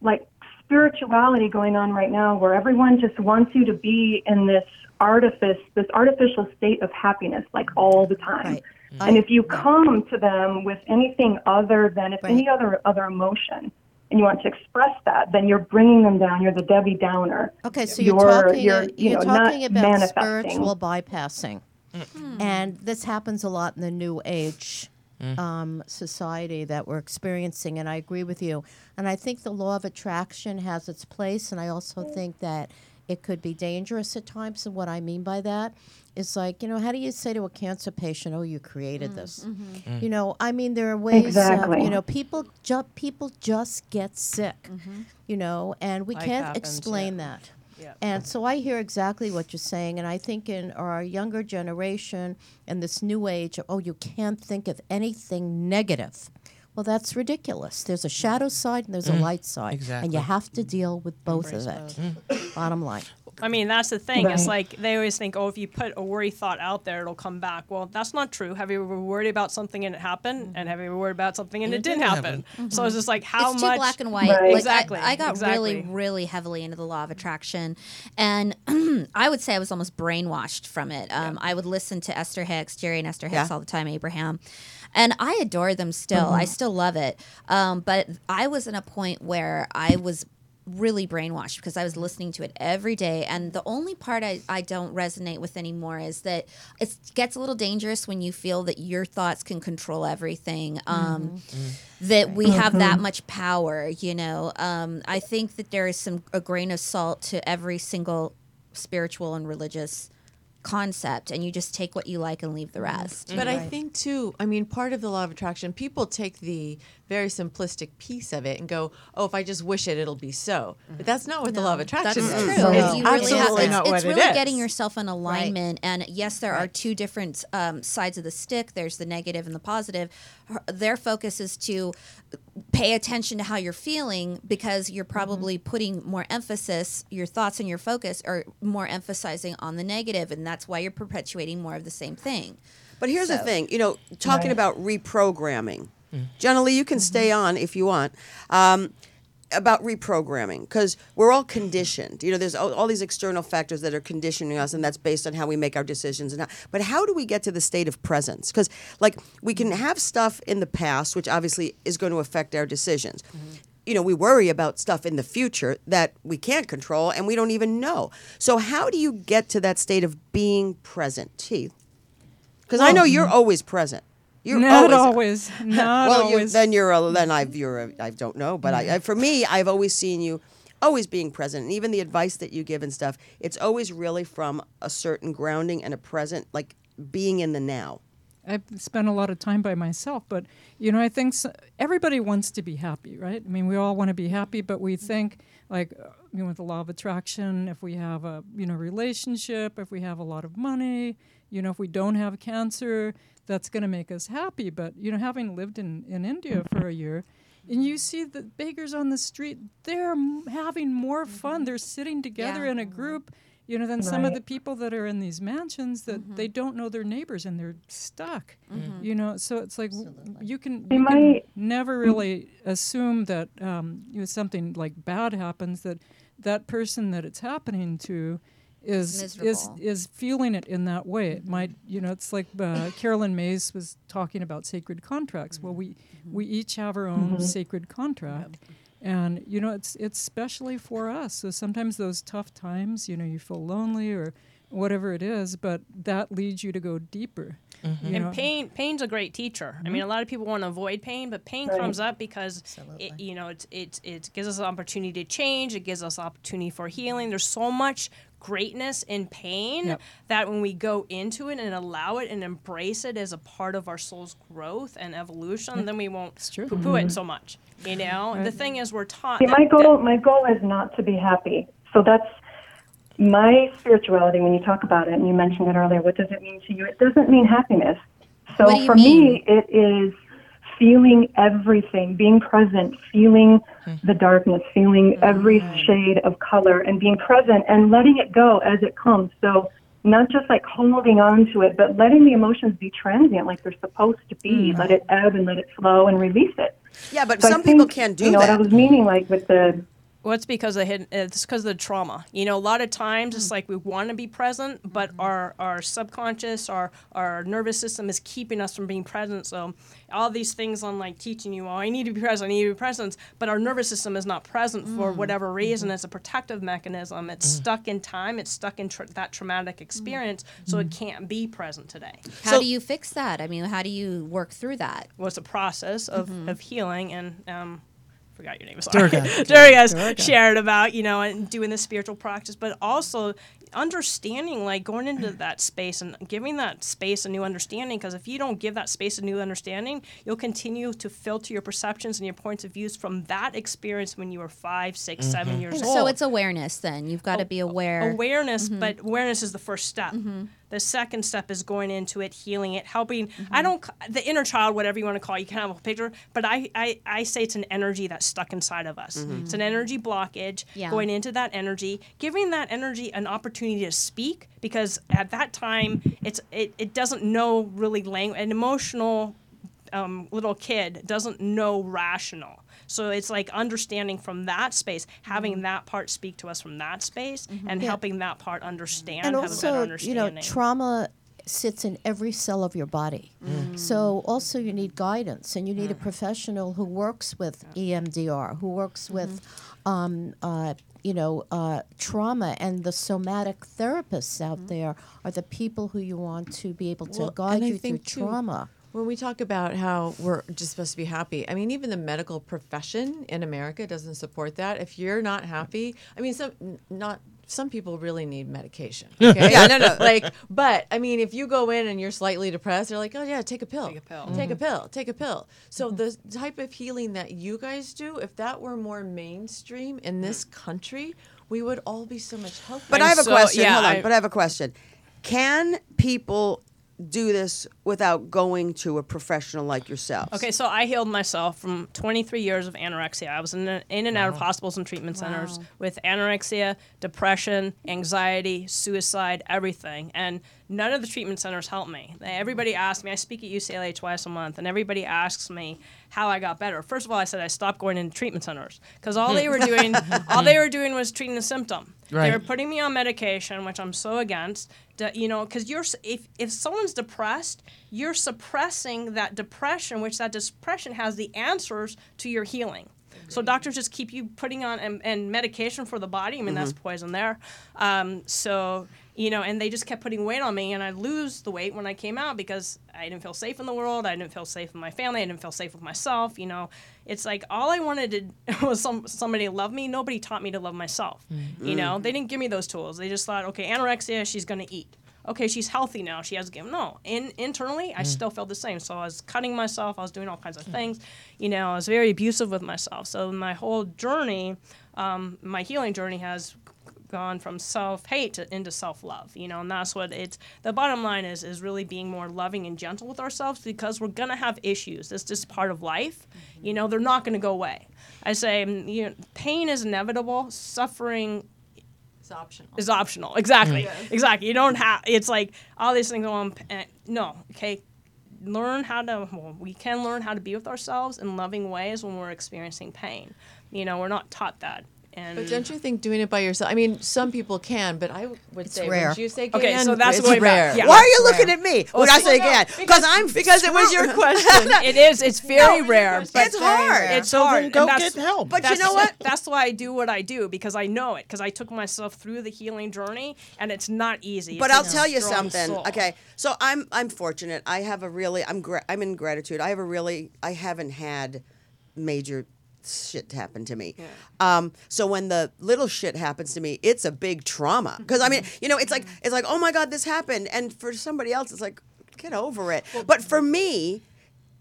like, spirituality going on right now where everyone just wants you to be in this artifice, this artificial state of happiness, like all the time. Right. Mm. And if you come to them with anything other than, if any other other emotion, and you want to express that, then you're bringing them down. You're the Debbie Downer. Okay, so you're, You're- talking you're, you you're know, talking about spiritual bypassing, mm. and this happens a lot in the new age Mm. um, society that we're experiencing. And I agree with you. And I think the law of attraction has its place, and I also mm. think that it could be dangerous at times. And what I mean by that is like, you know, how do you say to a cancer patient, "Oh, you created mm, this"? Mm-hmm. You know, I mean, there are ways. Exactly. Of, you know, people ju- people just get sick. Mm-hmm. You know, and we Life can't happens, explain yeah. that. Yeah. And so I hear exactly what you're saying, and I think in our younger generation and this new age, oh, you can't think of anything negative. Well, that's ridiculous. There's a mm. shadow side and there's a mm-hmm. light side, and you have to mm-hmm. deal with both of it. Bottom line. I mean, that's the thing. It's like they always think, oh, if you put a worry thought out there, it'll come back. Well, that's not true. Have you ever worried about something and it happened? And have you ever worried about something and, it, didn't happen? So it's just like how it's much. too black and white. Right. Like, Exactly, I, got really, exactly. really heavily into the law of attraction, and [CLEARS THROAT] I would say I was almost brainwashed from it. Um, I would listen to Esther Hicks, Jerry and Esther Hicks Yeah. all the time, Abraham, and I adore them still. I still love it, um, but I was in a point where I was really brainwashed because I was listening to it every day. And the only part I, I don't resonate with anymore is that it gets a little dangerous when you feel that your thoughts can control everything. Um, That we have that much power, you know. Um, I think that there is some a grain of salt to every single spiritual and religious concept, and you just take what you like and leave the mm-hmm. rest. But I think too, I mean, part of the law of attraction, people take the very simplistic piece of it and go, "Oh, if I just wish it, it'll be so." But mm-hmm. that's not what the law of attraction That's is. true. Mm-hmm. It's You really have, it's, not it's what really it is. getting yourself in alignment. And yes, there are two different um, sides of the stick. There's the negative and the positive. Her- Their focus is to pay attention to how you're feeling because you're probably putting more emphasis. Your thoughts and your focus are more emphasizing on the negative, and that's why you're perpetuating more of the same thing. But here's the thing, you know, talking about reprogramming. Jenna Lee, you can stay Mm-hmm. on if you want. Um, about reprogramming because we're all conditioned. You know, there's all, all these external factors that are conditioning us, and that's based on how we make our decisions. And how, but how do we get to the state of presence? Because like we can have stuff in the past, which obviously is going to affect our decisions. Mm-hmm. You know, we worry about stuff in the future that we can't control and we don't even know. So how do you get to that state of being present, Teeth? Because I know you're mm-hmm. always present. You're Not always. always. Not well, you, always. then you're a, then I've you're a, I don't know, but I, mm. I for me I've always seen you always being present, and even the advice that you give and stuff. It's always really from a certain grounding and a present, like being in the now. I've spent a lot of time by myself, but you know, I think s everybody wants to be happy, right? I mean, we all want to be happy, but we think like you know, with the law of attraction, if we have a you know relationship, if we have a lot of money, you know, if we don't have cancer, that's going to make us happy. But you know, having lived in in India mm-hmm. for a year. And you see the beggars on the street, they're m- having more mm-hmm. fun. They're sitting together Yeah. in a group, you know, than some of the people that are in these mansions that mm-hmm. they don't know their neighbors and they're stuck. You know, so it's like w- you can, you can never really assume that um, you know, something like bad happens that that person that it's happening to is is miserable. is feeling it in that way. It might, you know, it's like uh, [LAUGHS] Caroline Myss was talking about sacred contracts. Well, we mm-hmm. we each have our own mm-hmm. sacred contract. And you know it's it's specially for us. So sometimes those tough times, you know, you feel lonely or whatever it is, but that leads you to go deeper. Mm-hmm. you and know. pain pain's a great teacher i mean a lot of people want to avoid pain but pain comes up because it, you know it's it's it gives us an opportunity to change it gives us opportunity for healing there's so much greatness in pain Yep. that when we go into it and allow it and embrace it as a part of our soul's growth and evolution then we won't true. poo-poo it so much you mm-hmm. know the thing is we're taught See, that- my that- goal, my goal is not to be happy. So that's my spirituality. When you talk about it, and you mentioned it earlier, what does it mean to you? It doesn't mean happiness. So What do you for mean? me, it is feeling everything, being present, feeling the darkness, feeling every mm-hmm. shade of color, and being present and letting it go as it comes. So not just like holding on to it, but letting the emotions be transient like they're supposed to be. Mm-hmm. Let it ebb and let it flow and release it. Yeah, but So some people can't do you know, that. what I was meaning, like with the Well, it's because of hidden. It's because of the trauma. You know, a lot of times Hmm. it's like we want to be present, but Mm-hmm. our our subconscious, our our nervous system is keeping us from being present. So all these things on like teaching you, oh, I need to be present, I need to be present, but our nervous system is not present for Mm. whatever Mm-hmm. reason. It's a protective mechanism. It's stuck in time. It's stuck in tra- that traumatic experience, so it can't be present today. How So- do you fix that? I mean, how do you work through that? Well, it's a process of, Mm-hmm. of healing and um, forgot your name. Sorry. Durga. [LAUGHS] Durga's shared about you know and doing the spiritual practice, but also understanding like going into [CLEARS THROAT] that space and giving that space a new understanding because if you don't give that space a new understanding you'll continue to filter your perceptions and your points of views from that experience when you were five six, seven mm-hmm. years old So it's awareness then. You've got to be aware. awareness mm-hmm. but awareness is the first step mm-hmm. The second step is going into it healing it helping i mm-hmm. don't the inner child whatever you want to call it you can have a picture but i i, I say it's an energy that's stuck inside of us. Mm-hmm. It's an energy blockage Yeah. going into that energy giving that energy an opportunity to speak because at that time it's it, it doesn't know really language an emotional um, little kid doesn't know rational. So it's like understanding from that space, having that part speak to us from that space, and helping that part understand, and have a better also, you know, trauma sits in every cell of your body. So also you need guidance, and you need a professional who works with E EMDR, who works with, um, uh, you know, uh, trauma, and the somatic therapists out there are the people who you want to be able to Well, guide you through too, trauma. When we talk about how we're just supposed to be happy, I mean, even the medical profession in America doesn't support that. If you're not happy, I mean, some not some people really need medication. Okay? Yeah, no, no. [LAUGHS] Like, but I mean, if you go in and you're slightly depressed, they're like, oh yeah, take a pill, take a pill. take a mm-hmm. pill, take a pill. So mm-hmm. the type of healing that you guys do, if that were more mainstream in this mm. country, we would all be so much healthier. But I have a so, question. yeah, Hold on. I- but I have a question. Can people do this without going to a professional like yourself? Okay, so I healed myself from 23 years of anorexia. I was in, in and out of hospitals and treatment centers with anorexia, depression, anxiety, suicide, everything. And none of the treatment centers helped me. Everybody asked me, I speak at UCLA twice a month, and everybody asks me how I got better. First of all, I said I stopped going into treatment centers because all they were doing, all they were doing was treating the symptom. They were putting me on medication, which I'm so against. d- You know, because you're if if someone's depressed, you're suppressing that depression, which that depression has the answers to your healing. So doctors just keep you putting on and, and medication for the body. I mean, that's poison there. Um, so you know, and they just kept putting weight on me, and I lose the weight when I came out because I didn't feel safe in the world. I didn't feel safe with my family. I didn't feel safe with myself. You know, it's like all I wanted to [LAUGHS] was some somebody to love me. Nobody taught me to love myself. You mm. know, they didn't give me those tools. They just thought, okay, anorexia, she's gonna eat. Okay, she's healthy now. She has given no. In internally, I mm. still felt the same. So I was cutting myself. I was doing all kinds of mm. things. You know, I was very abusive with myself. So my whole journey, um, my healing journey has gone from self-hate to, into self-love you know and that's what it's the bottom line is is really being more loving and gentle with ourselves because we're gonna have issues. It's just part of life. You know they're not gonna go away. I say mm, you know, pain is inevitable. Suffering is optional. is optional. Exactly. Exactly. You don't have it's like all these things on no okay? Learn how to well, we can learn how to be with ourselves in loving ways when we're experiencing pain. You know we're not taught that and But don't you think doing it by yourself? I mean, some people can, but I would say, rare. would you say, Okay, Gayanne, so that's it's the way back. rare. Yeah. Why are you looking at me when I say well, no, again? Because I'm Because it was your [LAUGHS] question. [LAUGHS] it is it's very rare but It's hard. it's So hard go and that's- get help. But you that's- know what? [LAUGHS] That's why I do what I do because I know it because I took myself through the healing journey and it's not easy. But It I'll takes tell you strong something. soul. Okay, so I'm I'm fortunate. I have a really I'm gra- I'm in gratitude. I have a really I haven't had major shit happen to me. Um, so when the little shit happens to me, it's a big trauma. Because I mean, you know, it's like it's like oh my god, this happened, and for somebody else, it's like get over it. But for me,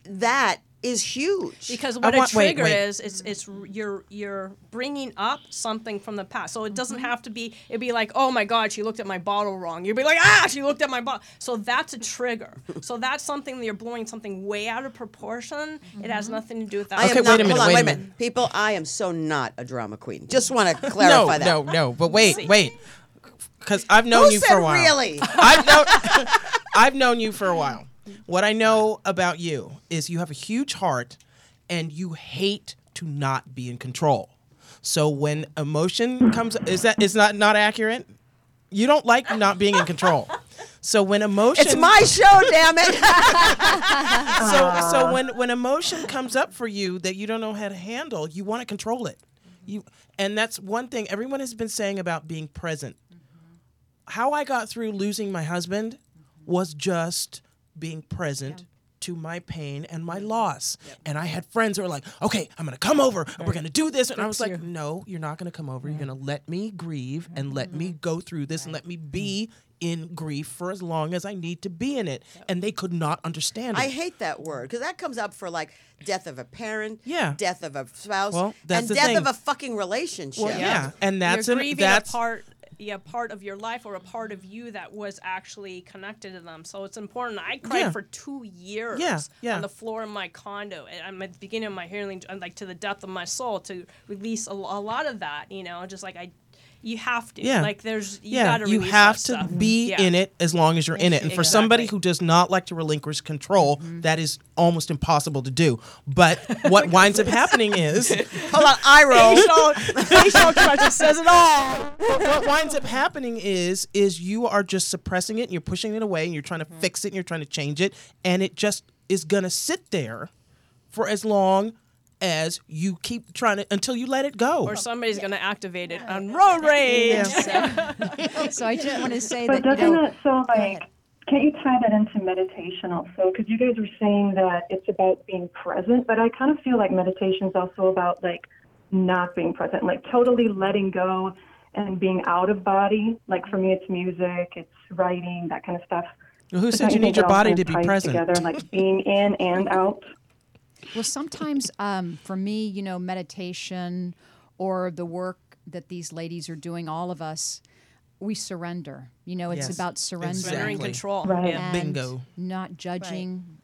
that is huge. Because what want- a trigger wait. is, it's it's you're you're bringing up something from the past. So it doesn't have to be. It'd be like, oh my God, she looked at my bottle wrong. You'd be like, ah, she looked at my bottle. So that's a trigger. so that's something that you're blowing something way out of proportion. It has nothing to do with that. I am Okay, not, wait a minute, Hold on, wait wait a a minute. minute. People, I am so not a drama queen. Just want to [LAUGHS] no, clarify that. no, no. No. But wait, wait, because I've known Who you said for a while. really? I've known, [LAUGHS] I've known you for a while. What I know about you is you have a huge heart, and you hate to not be in control. So when emotion comes, is that is not not accurate? You don't like not being in control. So when emotion, It's my show, damn it. [LAUGHS] [LAUGHS] so so when when emotion comes up for you that you don't know how to handle, you want to control it. You and that's one thing everyone has been saying about being present. How I got through losing my husband was just being present to my pain and my loss. And I had friends who were like, okay, I'm going to come over and we're going to do this. And I was like, no, you're not going to come over. You're going to let me grieve and let me mm-hmm. go through this and let me be in grief for as long as I need to be in it. And they could not understand it. I hate that word because that comes up for like death of a parent, Yeah. death of a spouse, Well, that's and death thing. of a fucking relationship. well, yeah. And that's You're an, grieving that's a part, yeah, part of your life or a part of you that was actually connected to them. So it's important. I cried Yeah. for two years Yeah, yeah. on the floor of my condo. And I'm at the beginning of my healing, like to the depth of my soul, to release a, a lot of that. You know, just like I, you have to. Yeah. Like there's, you yeah, gotta you have to stuff. be Yeah. in it as long as you're in it. And for somebody who does not like to relinquish control, Mm-hmm. that is almost impossible to do. But [LAUGHS] what winds up happening is [LAUGHS] Hold on, I roll. Facial, facial expression says it all. what winds up happening is is you are just suppressing it and you're pushing it away and you're trying to Mm-hmm. fix it and you're trying to change it and it just is gonna sit there for as long as you keep trying to until you let it go. Or somebody's gonna activate it on road rage. [LAUGHS] So I just want to say But that you doesn't know, it so like? Can't you tie that into meditation also? Because you guys were saying that it's about being present, but I kind of feel like meditation is also about like not being present, like totally letting go and being out of body. Like for me, it's music, it's writing, that kind of stuff. Well, who But said you need your body to be present? Together, like being in and out. Well, sometimes um, for me, you know, meditation or the work that these ladies are doing, all of us, we surrender. You know, it's Yes, about surrendering. Surrendering control. Right. Yeah. and Bingo. Not judging.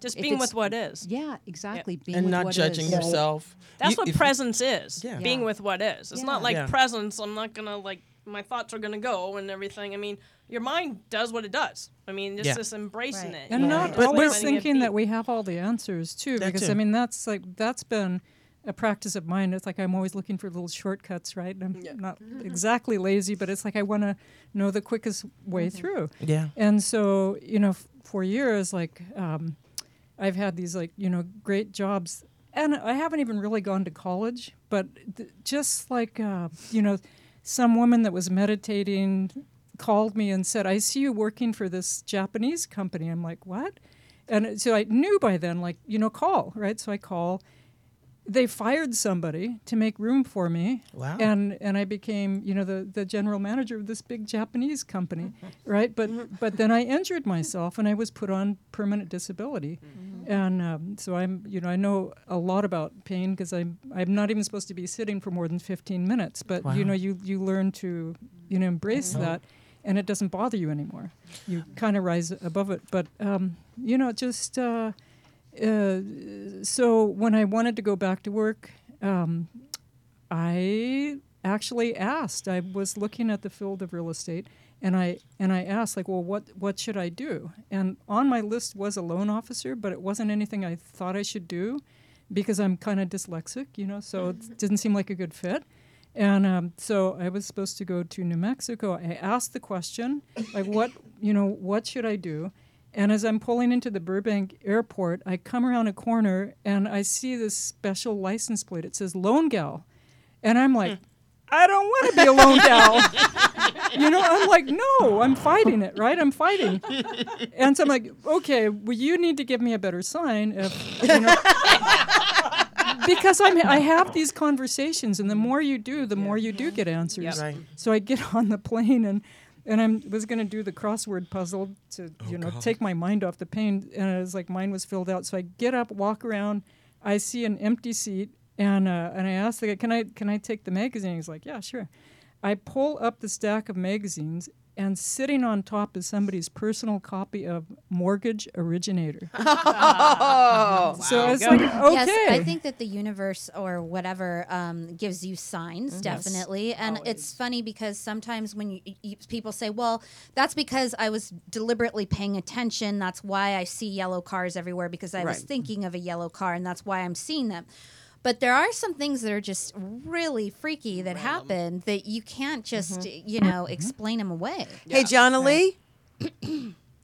Just If being with what is. Yeah, exactly. Being and with not what judging is. yourself. That's You- what if- presence is. Yeah. Being Yeah. with what is. It's not like Yeah. presence. I'm not gonna like my thoughts are gonna go and everything. I mean, your mind does what it does. I mean, just Yeah. just embracing Right. it. and you not just, like, always letting it thinking that we have all the answers too That because too. i mean that's like that's been a practice of mine it's like i'm always looking for little shortcuts right i'm not [LAUGHS] exactly lazy but it's like i want to know the quickest way through Yeah. and so you know f- for years like um, i've had these like you know great jobs and i haven't even really gone to college but th- just like uh, you know some woman that was meditating called me and said i see you working for this japanese company. I'm like what? And so i knew by then like you know call right? So i call they fired somebody to make room for me. Wow. and and i became you know the the general manager of this big japanese company [LAUGHS] right? But but then i injured myself and i was put on permanent disability. And um, so i'm you know i know a lot about pain because i'm i'm not even supposed to be sitting for more than 15 minutes. But you know you you learn to you know embrace that and it doesn't bother you anymore. You kind of rise above it. But um, you know just uh, uh, so when I wanted to go back to work, um, I actually asked. I was looking at the field of real estate, and I and I asked like, well, what what should I do? And on my list was a loan officer, but it wasn't anything I thought I should do because I'm kind of dyslexic, you know. So it didn't seem like a good fit. And um, so I was supposed to go to New Mexico. I asked the question, like, what you know, what should I do? And as I'm pulling into the Burbank airport, I come around a corner and I see this special license plate. It says Lone Gal. And I'm like, hmm. I don't want to be a lone gal. [LAUGHS] you know, I'm like, no, I'm fighting it, right? I'm fighting. And so I'm like, okay, well, you need to give me a better sign if, you know. [LAUGHS] because I'm, I have these conversations, and the more you do, the more you do get answers. Right. So I get on the plane and and I was going to do the crossword puzzle to you know take my mind off the pain, and it was like mine was filled out. So I get up, walk around, I see an empty seat, and uh, and I asked the guy, "Can I can I take the magazine?" He's like, "Yeah, sure." I pull up the stack of magazines, and sitting on top is somebody's personal copy of Mortgage Originator. [LAUGHS] Oh, So it's like, okay. Yes, I think that the universe or whatever um, gives you signs, definitely. And it's funny because sometimes when you, you, people say, well, that's because I was deliberately paying attention. That's why I see yellow cars everywhere because I was thinking of a yellow car and that's why I'm seeing them. But there are some things that are just really freaky that happen that you can't just, mm-hmm. you know, mm-hmm. explain them away. Hey, John Lee.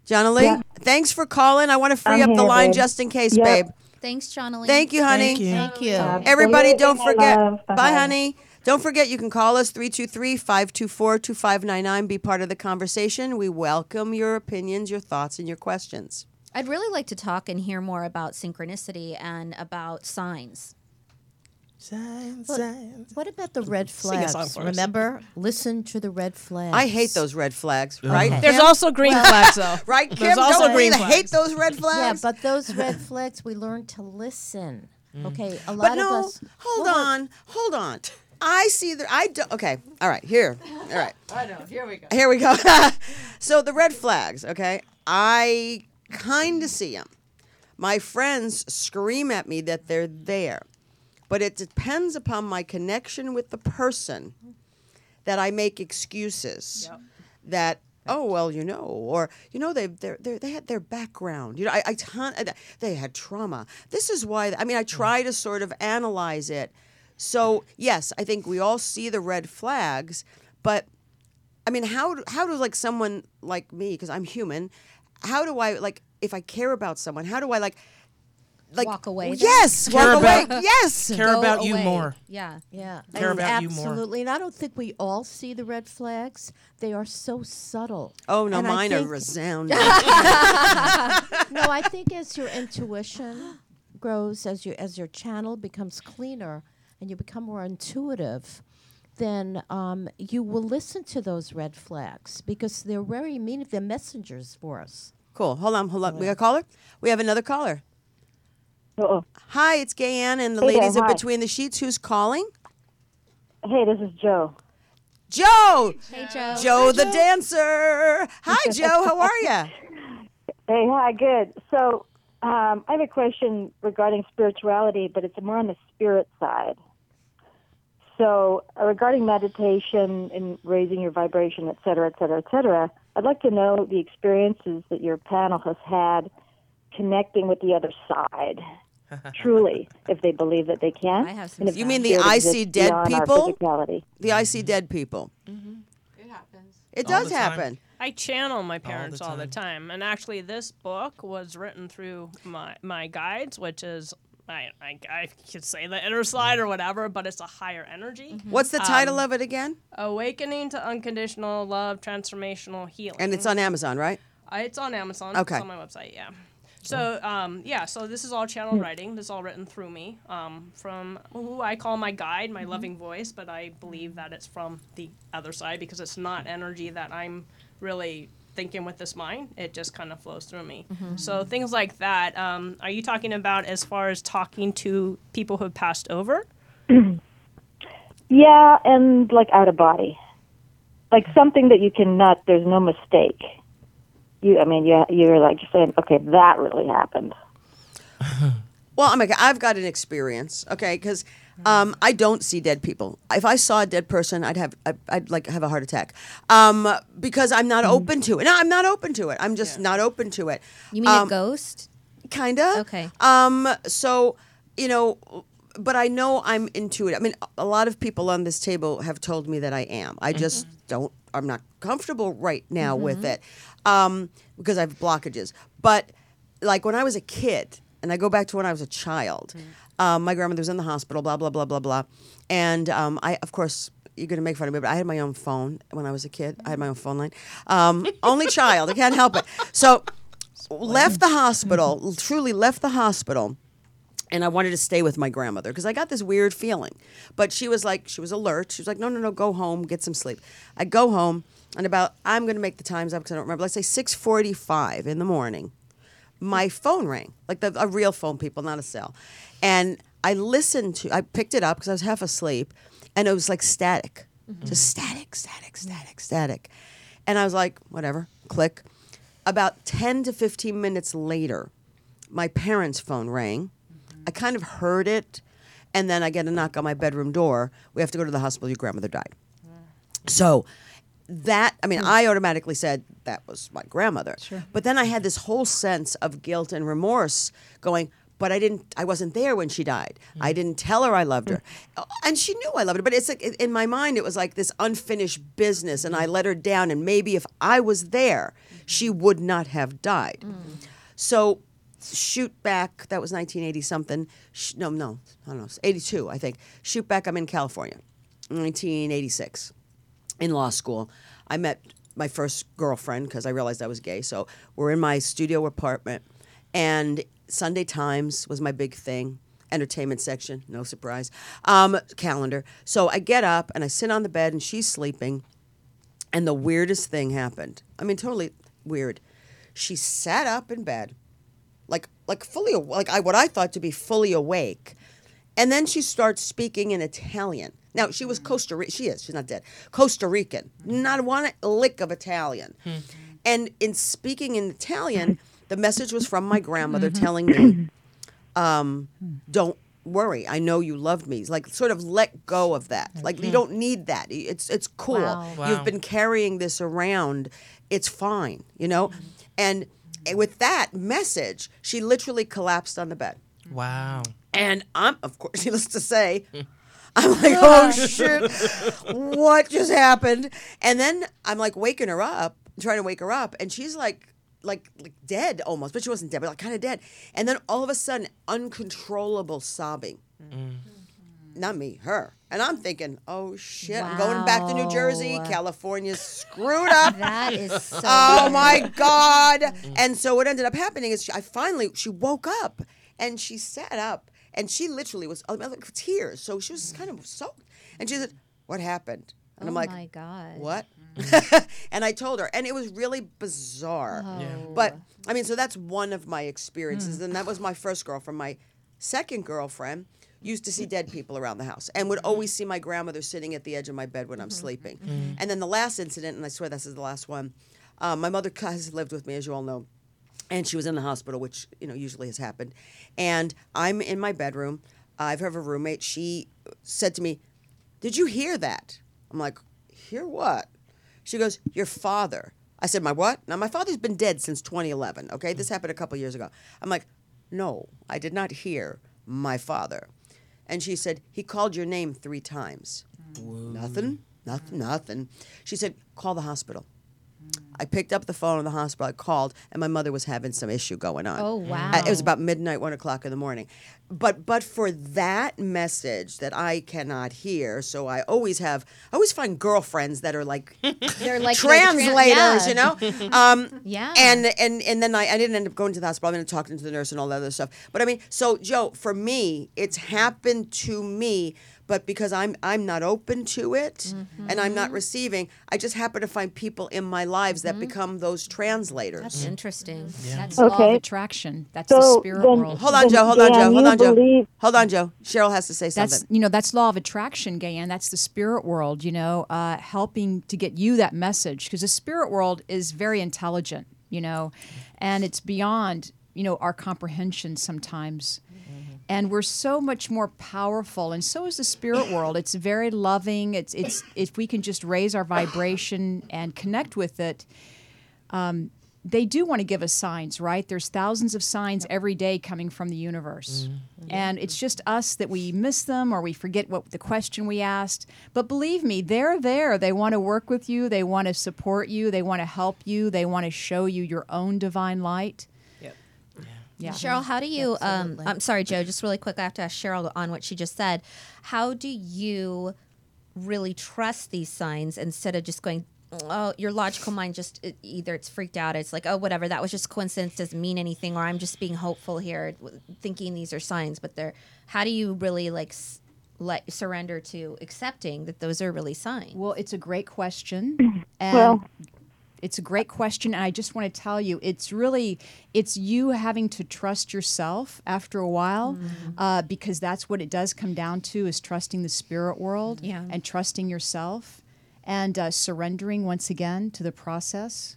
John Lee, Yeah. thanks for calling. I want to free I'm up the line babe. just in case, Yep. babe. Thanks, Jonathan. Thank you, honey. Thank you. Thank you. Everybody, don't forget. Bye, Bye-bye. honey. Don't forget, you can call us 323 524 2599. Be part of the conversation. We welcome your opinions, your thoughts, and your questions. I'd really like to talk and hear more about synchronicity and about signs. Signs, Well, signs. What about the red flags? song for us. Remember, listen to the red flags. I hate those red flags, right? Okay. There's Kim? also green flags though. [LAUGHS] right, Kim. There's also Don't we green hate flags. those red flags. Yeah, but those red flags, we learn to listen. Mm. Okay, a lot But of no, us. hold Well, on, hold on. I see the. I do. Okay, all right. Here, all right. [LAUGHS] I know. Here we go. Here we go. [LAUGHS] so the red flags, okay? I kind of see them. My friends scream at me that they're there, but it depends upon my connection with the person that I make excuses. That oh well, you know, or you know they they they they had their background. You know, I I ton- uh, they had trauma. This is why. I mean, I try to sort of analyze it. So yes, I think we all see the red flags, but I mean, how how does like someone like me, because I'm human, how do I like if I care about someone? How do I like like Walk away then? Yes, Care walk away. about- [LAUGHS] Yes. Care Go about you away. more. Yeah. Yeah, Care and about you more. absolutely. And I don't think we all see the red flags. They are so subtle. Oh no, And I mine are resounding. [LAUGHS] no, I think as your intuition grows, as your as your channel becomes cleaner, and you become more intuitive, then um, you will listen to those red flags because they're very mean. They're messengers for us. cool. Hold on, hold on. We got a caller. We have another caller. Uh-oh. Hi, it's Gayanne and the Hey there, ladies of. Between the Sheets. Who's calling? Hey, this is Joe. Joe. Hey, Joe. Joe the dancer. Hi, [LAUGHS] Joe. How are you? Hey, hi, good. So, um, I have a question regarding spirituality, but it's more on the spirit side. So, uh, regarding meditation and raising your vibration, et cetera, et cetera, et cetera, I'd like to know the experiences that your panel has had connecting with the other side. Truly, if they believe that they can. I have some and if You mean the spirit I see dead people? The I see dead people. It happens. It All does happen. I channel my parents all the, time. time. and actually, this book was written through my my guides, which is I I, I could say the inner side or whatever, but it's a higher energy. Mm-hmm. What's the title um, of it again? Awakening to unconditional love, transformational healing. And it's on Amazon, right? Uh, it's on Amazon. Okay. It's on my website. Yeah. So um, yeah, so this is all channel writing. This is all written through me um, from who I call my guide, my loving voice, but I believe that it's from the other side because it's not energy that I'm really thinking with this mind. It just kind of flows through me. So things like that. Um, are you talking about as far as talking to people who have passed over? Yeah, and like out of body, like something that you cannot. There's no mistake. You, I mean, you you're like saying, okay, that really happened. [LAUGHS] Well, I'm like, I've got an experience, okay, because um, I don't see dead people. If I saw a dead person, I'd have, I'd, I'd like have a heart attack, um, because I'm not open to it. No, I'm not open to it. I'm just not open to it. You mean Um, a ghost? Kinda. Okay. Um. So, you know, but I know I'm intuitive. I mean, a lot of people on this table have told me that I am. I just don't. I'm not comfortable right now with it, um, because I have blockages. But like when I was a kid, and I go back to when I was a child, um, my grandmother was in the hospital. Blah blah blah blah blah, and um, I of course. You're gonna make fun of me, but I had my own phone when I was a kid. I had my own phone line. Um, [LAUGHS] only child, I can't help it. So left the hospital, truly left the hospital, and I wanted to stay with my grandmother because I got this weird feeling. But she was like, she was alert. She was like, no, no, no, go home, get some sleep. I go home, and about I'm going to make the times up because I don't remember. Let's say 6:45 in the morning, my phone rang, like the a real phone, people, not a cell, and I listened to. I picked it up because I was half asleep, and it was like static, mm-hmm. just static, static, static, static, and I was like, whatever, click. About 10 to 15 minutes later, my parents' phone rang. I kind of heard it, and then I get a knock on my bedroom door. We have to go to the hospital. Your grandmother died. So that, I mean, I automatically said that was my grandmother. But then I had this whole sense of guilt and remorse going, but I didn't, I wasn't there when she died. I mm-hmm. didn't tell her I loved her. Mm. Oh, and she knew I loved her. But it's like, in my mind, it was like this unfinished business, and I mm. let her down. And maybe if I was there, mm-hmm. she would not have died. Mm. So shoot back, that was 1980 something. Sh- no, no, I don't know, 82, I think. Shoot back, I'm in California, 1986, in law school. I met my first girlfriend because I realized I was gay. So we're in my studio apartment. and Sunday Times was my big thing. Entertainment section, no surprise. Um, calendar. So I get up and I sit on the bed and she's sleeping, and the weirdest thing happened. I mean, totally weird. She sat up in bed, like like fully like I what I thought to be fully awake, and then she starts speaking in Italian. Now she was mm. Costa Rican. She is. She's not dead. Costa Rican. Not one lick of Italian. Hmm. And in speaking in Italian, hmm. the message was from my grandmother mm-hmm. telling me, [CLEARS THROAT] um, hmm. "Don't worry. I know you loved me." Like sort of let go of that. Like you don't need that. It's it's cool. Wow. Wow. You've been carrying this around. It's fine. You know, and with that message, she literally collapsed on the bed. Wow. And I'm, of course, [LAUGHS] needless to say, hmm. I'm like, [LAUGHS] oh shit, what just happened? And then I'm like waking her up, trying to wake her up, and she's like, like, like dead almost, but she wasn't dead, but like kind of dead. And then all of a sudden, uncontrollable sobbing. Mm. Not me, her. And I'm thinking, oh shit, I'm going back to New Jersey. Wow. California's screwed up. [LAUGHS] That is so. Oh my God! And so what ended up happening is she, I finally she woke up and she sat up and she literally was like, tears. So she was kind of soaked. And she said, "What happened?" And oh I'm like, my god. "What?" [LAUGHS] and I told her, and it was really bizarre. Oh. But I mean, so that's one of my experiences, and that was my first girlfriend. My second girlfriend used to see dead people around the house and would always see my grandmother sitting at the edge of my bed when I'm mm-hmm. sleeping. Mm-hmm. Mm-hmm. And then the last incident, and I swear this is the last one, um, my mother has lived with me, as you all know, and she was in the hospital, which you know usually has happened. And I'm in my bedroom. I have a roommate. She said to me, "Did you hear that?" I'm like, "Hear what?" She goes, "Your father." I said, "My what?" Now my father's been dead since 2011. Okay, this happened a couple years ago. I'm like, "No, I did not hear my father." And she said, "He called your name three times." Nothing, nothing, nothing. She said, "Call the hospital." I picked up the phone in the hospital. I called, and my mother was having some issue going on. Oh, wow. Uh, It was about midnight, one o'clock in the morning. But but for that message that I cannot hear, so I always have. I always find girlfriends that are like [LAUGHS] They're like translators, you know. [LAUGHS] Um, Yeah. And and and then I, I didn't end up going to the hospital. I ended up talking to the nurse and all that other stuff. But I mean, so Joe, for me, it's happened to me. But because I'm I'm not open to it and I'm not receiving, I just happen to find people in my lives that become those translators. That's interesting. That's law of attraction. That's the So spirit then- world. Hold on, Joe. Hold on, Joe. Hold on, Joe. believe- Hold on, Joe. Cheryl has to say That's something. you know that's law of attraction, Gayanne. That's the spirit world. You know, uh, helping to get you that message because the spirit world is very intelligent. You know, and it's beyond you know our comprehension sometimes. And we're so much more powerful, and so is the spirit world. It's very loving. It's it's if we can just raise our vibration and connect with it, um, they do want to give us signs, right? There's thousands of signs every day coming from the universe. Mm-hmm. Mm-hmm. And it's just us that we miss them or we forget what the question we asked. But believe me, they're there. They want to work with you, they want to support you, they want to help you, they want to show you your own divine light. Yep. Yeah. Cheryl, how do you? Um, I'm sorry, Joe. Just really quick, I have to ask Cheryl on what she just said. How do you really trust these signs instead of just going? Oh, your logical mind just it, either it's freaked out. It's like, oh, whatever. That was just coincidence. Doesn't mean anything. Or I'm just being hopeful here, w- thinking these are signs. But they're. How do you really like s- let surrender to accepting that those are really signs? Well, it's a great question. [CLEARS THROAT] And Well- it's a great question and I just want to tell you it's really it's you having to trust yourself after a while uh, because that's what it does come down to is trusting the spirit world Yeah. and trusting yourself and uh, surrendering once again to the process.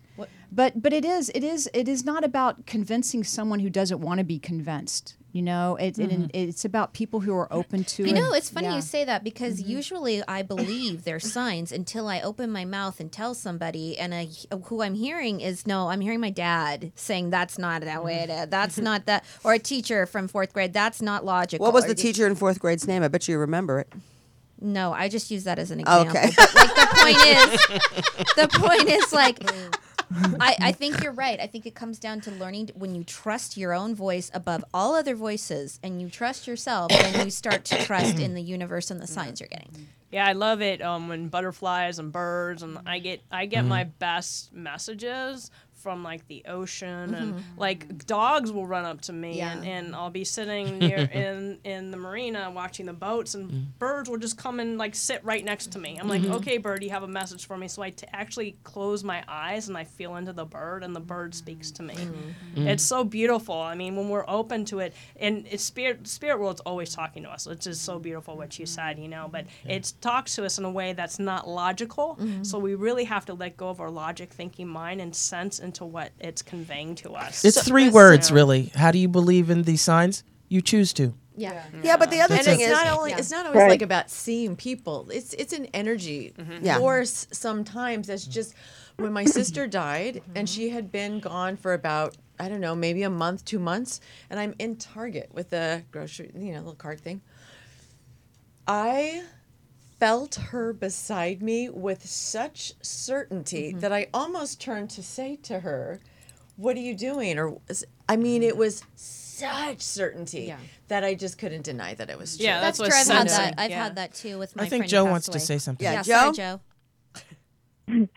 But but it is it is it is not about convincing someone who doesn't want to be convinced. You know, it, it, mm-hmm. it's about people who are open to it. You know, it's funny Yeah. you say that because mm-hmm. usually I believe there's signs until I open my mouth and tell somebody, and I, who I'm hearing is no, I'm hearing my dad saying that's not that way mm. it is. That's [LAUGHS] not that, or a teacher from fourth grade. That's not logical. what was the teacher in fourth grade's name? I bet you remember it. No, I just use that as an oh, example. Okay. But like the point is, the point is like. [LAUGHS] I, I think you're right. I think it comes down to learning to, when you trust your own voice above all other voices and you trust yourself, then you start to trust in the universe and the signs you're getting. Yeah, I love it um, when butterflies and birds and I get I get my best messages from like the ocean and mm-hmm. like dogs will run up to me and, Yeah. and I'll be sitting [LAUGHS] near in in the marina watching the boats and mm. birds will just come and like sit right next to me. I'm like, mm-hmm. okay, bird, you have a message for me. So I t- actually close my eyes and I feel into the bird and the bird speaks to me. Mm-hmm. Mm. It's so beautiful. I mean, when we're open to it, and it's spirit spirit world's always talking to us. It's just so beautiful what you said, you know. But it talks to us in a way that's not logical. So we really have to let go of our logic thinking mind and sense into what it's conveying to us. It's three So- words, really. How do you believe in these signs? You choose to. Yeah. Yeah, but the other and thing it's is, not only Yeah. it's not always Right. like about seeing people. It's it's an energy mm-hmm. Yeah. force sometimes that's just when my sister died mm-hmm. and she had been gone for about I don't know, maybe a month, two months, and I'm in Target with a grocery, you know, little cart thing. I felt her beside me with such certainty that I almost turned to say to her, "What are you doing?" Or I mean, it was such certainty Yeah. that I just couldn't deny that it was true. Yeah, That's, that's true. I've had that. I've yeah. had that too with my I think friend Joe passed wants to say something. Yeah, sorry, Joe? Joe. I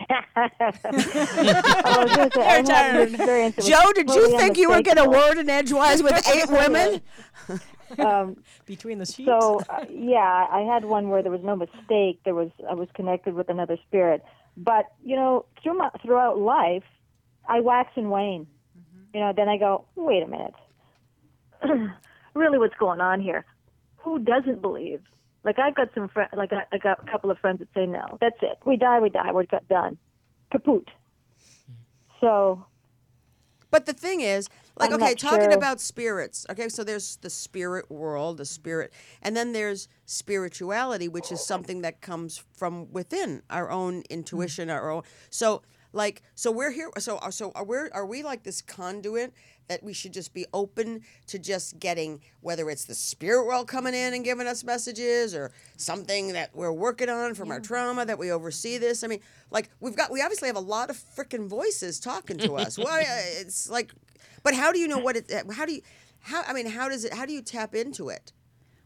was gonna say, I had an experience. It was Joe, did you think you were going to unmistakable. word in edgewise with eight women? [LAUGHS] Um, [LAUGHS] between the sheets. so uh, yeah, I had one where there was no mistake. There was I was connected with another spirit. But you know, through my, throughout life, I wax and wane. You know, then I go, wait a minute. [CLEARS THROAT] really, what's going on here? Who doesn't believe? Like I've got some friends, like I, I got a couple of friends that say, no, that's it. We die, we die. We're done. Kaput. So But the thing is, like, I'm okay, talking sure. about spirits. Okay, so there's the spirit world, the spirit, and then there's spirituality, which is something that comes from within our own mm. intuition, our own. So, like, so we're here. So, so are we? Are we like this conduit that we should just be open to just getting whether it's the spirit world coming in and giving us messages or something that we're working on from our trauma that we oversee this. I mean, like we've got we obviously have a lot of freaking voices talking to us. Why [LAUGHS] it's like but how do you know what it how do you how I mean how does it how do you tap into it?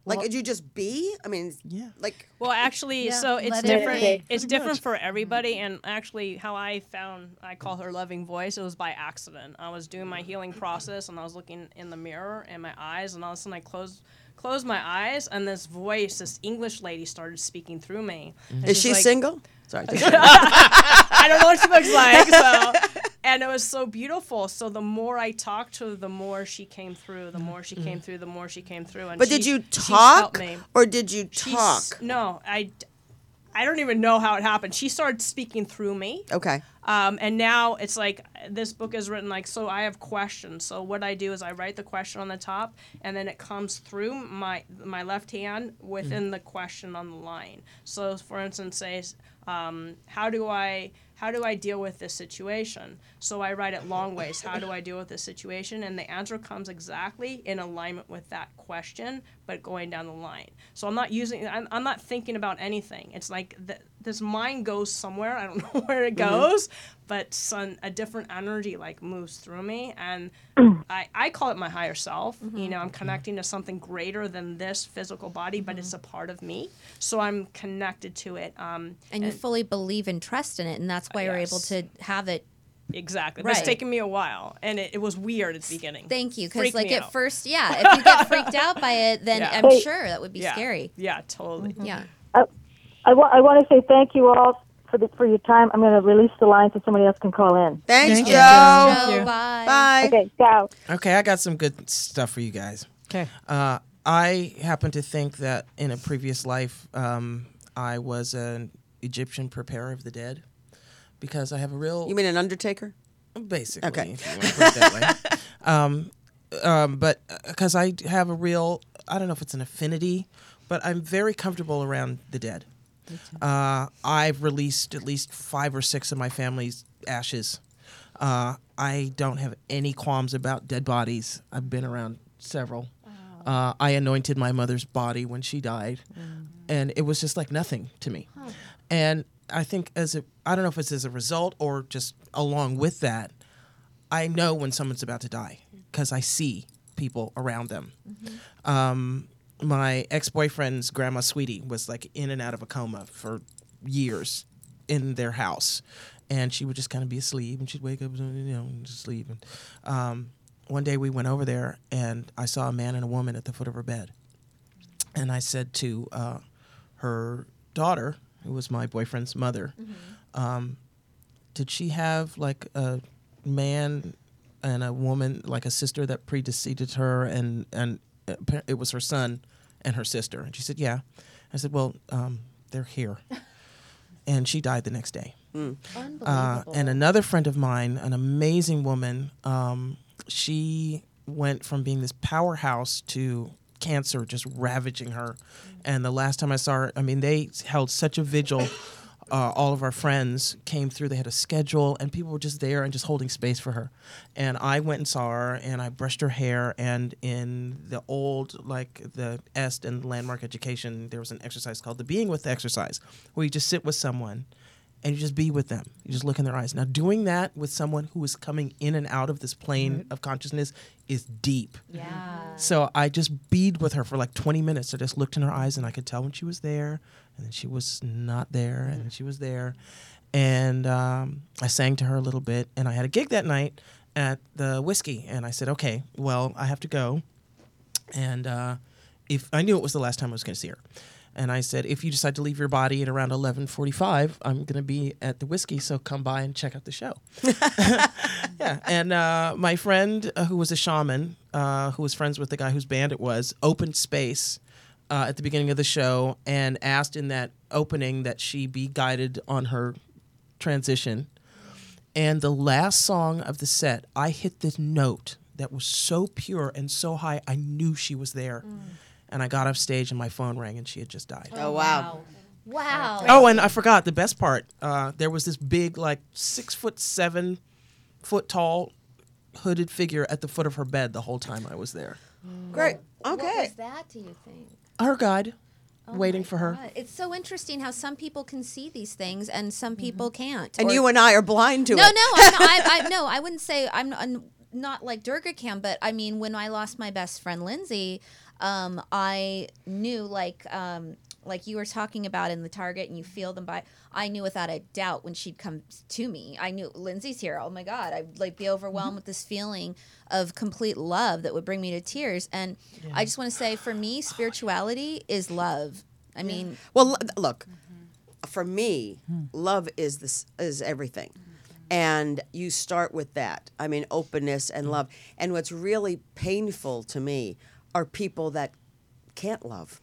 Like did you just be? I mean Yeah. like Well, actually, Yeah, so it's let different. be. It's different for everybody, and actually, how I found I call her loving voice. It was by accident. I was doing my healing process, and I was looking in the mirror and my eyes, and all of a sudden, I closed closed my eyes, and this voice, this English lady, started speaking through me. Mm-hmm. And is she like- single? Sorry. [LAUGHS] I don't know what she looks like. So, [LAUGHS] and it was so beautiful. So the more I talked to her, the more she came through. The more she came through. The more she came through. And but did you talk me. or did you She's- talk? No, I, I don't even know how it happened. She started speaking through me. Okay. Um, and now it's like this book is written like so I have questions. So what I do is I write the question on the top and then it comes through my my left hand within the question on the line. So for instance say, um, how do I how do I deal with this situation? So I write it long ways. How do I deal with this situation? And the answer comes exactly in alignment with that question, but going down the line. So I'm not using, I'm, I'm not thinking about anything. It's like th- this mind goes somewhere. I don't [LAUGHS] know where it mm-hmm. goes, but some, a different energy like moves through me. And mm. I, I call it my higher self. Mm-hmm. You know, I'm mm-hmm. connecting to something greater than this physical body, but it's mm-hmm. a part of me. So I'm connected to it. Um, And you fully believe and trust in it, and that's why you're able to have it. Exactly. But It's taken me a while, and it, it was weird at the beginning. Thank you, because like at out. first, yeah, if you get [LAUGHS] freaked out by it, then Yeah. I'm Hey. sure that would be yeah. scary. Yeah, totally. Yeah. I I want to say thank you all for the, for your time. I'm going to release the line so somebody else can call in. Thanks, Thank Joe. you. You. bye. Bye. Okay, ciao. Okay, I got some good stuff for you guys. Okay. Uh, I happen to think that in a previous life, um, I was an Egyptian preparer of the dead because I have a real You mean an undertaker? basically. Okay. If [LAUGHS] you want to put it that way. um, um, but because I have a real, I don't know if it's an affinity, but I'm very comfortable around the dead. Uh, I've released at least five or six of my family's ashes. Uh, I don't have any qualms about dead bodies. I've been around several. Uh, I anointed my mother's body when she died, and it was just like nothing to me. And I think as a, I don't know if it's as a result or just along with that, I know when someone's about to die because I see people around them. Um, my ex-boyfriend's grandma sweetie was like in and out of a coma for years in their house. And she would just kind of be asleep, and she'd wake up, you know, and just sleep. And um, one day we went over there, and I saw a man and a woman at the foot of her bed, and I said to uh, her daughter, who was my boyfriend's mother, um, did she have like a man and a woman, like a sister that predeceded her, and and it was her son and her sister? And she said, yeah. I said, well, um, they're here, [LAUGHS] and she died the next day. Uh, Unbelievable. and another friend of mine, an amazing woman, um, she went from being this powerhouse to cancer just ravaging her. And the last time I saw her, I mean, they held such a vigil. [COUGHS] Uh, all of our friends came through. They had a schedule, and people were just there and just holding space for her. And I went and saw her, and I brushed her hair. And in the old, like the EST and landmark education, there was an exercise called the being with exercise, where you just sit with someone and you just be with them. You just look in their eyes. Now, doing that with someone who is coming in and out of this plane of consciousness is deep. yeah. So I just bead with her for like 20 minutes. I just looked in her eyes and I could tell when she was there, and she was not there, and then she was there. And um, I sang to her a little bit, and I had a gig that night at the Whisky, and I said, okay, well, I have to go. And uh, if I knew it was the last time I was going to see her. And I said, if you decide to leave your body at around 11:45, I'm going to be at the Whisky, so come by and check out the show. [LAUGHS] yeah, and uh, my friend uh, who was a shaman, uh, who was friends with the guy whose band it was, opened space uh, at the beginning of the show and asked in that opening that she be guided on her transition. And the last song of the set, I hit this note that was so pure and so high, I knew she was there. And I got off stage and my phone rang and she had just died. Oh wow. Wow. Oh, and I forgot the best part. Uh, there was this big, like six foot seven foot tall, hooded figure at the foot of her bed the whole time I was there. Great. Okay. What Okay. was that, do you think? Her guide, Oh waiting my for her. God. It's so interesting how some people can see these things and some people can't. And Or- you and I are blind to no, it. no, I'm not, I, I, no, I wouldn't say I'm, I'm not like Durga can, but I mean, when I lost my best friend Lindsay, um, I knew like um, like you were talking about in the Target, and you mm-hmm. feel them by. I knew without a doubt when she'd come to me. I knew Lindsay's here. Oh my God, I'd like be overwhelmed mm-hmm. with this feeling of complete love that would bring me to tears. And I just want to say, for me, spirituality is love. I mean, Well, l- look, mm-hmm. for me, hmm. love is this is everything. And you start with that. I mean, openness and love. And what's really painful to me are people that can't love.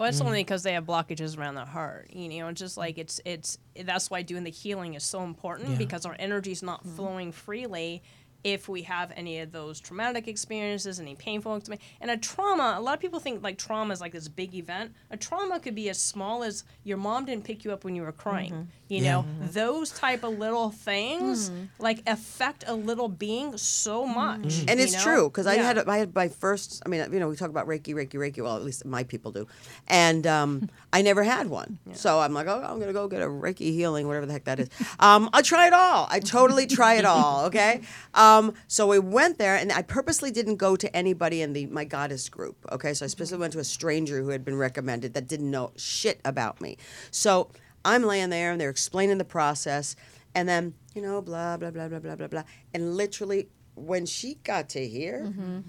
Well, it's only mm. because they have blockages around the heart. You know, it's just like it's it's that's why doing the healing is so important Yeah. because our energy is not mm-hmm. flowing freely if we have any of those traumatic experiences, any painful experience. And a trauma, a lot of people think like trauma is like this big event. A trauma could be as small as your mom didn't pick you up when you were crying. Mm-hmm. You Yeah. know, those type of little things like affect a little being so much. And it's know? true because I had I had my first. I mean, you know, we talk about Reiki, Reiki, Reiki. Well, at least my people do, and um, [LAUGHS] I never had one. So I'm like, oh, I'm gonna go get a Reiki healing, whatever the heck that is. Um, I try it all. I totally try it all. [LAUGHS] Okay. Um, so we went there, and I purposely didn't go to anybody in the my goddess group. Okay. So I specifically went to a stranger who had been recommended that didn't know shit about me. So I'm laying there, and they're explaining the process, and then you know, blah blah blah blah blah blah blah, and literally when she got to here, mm-hmm.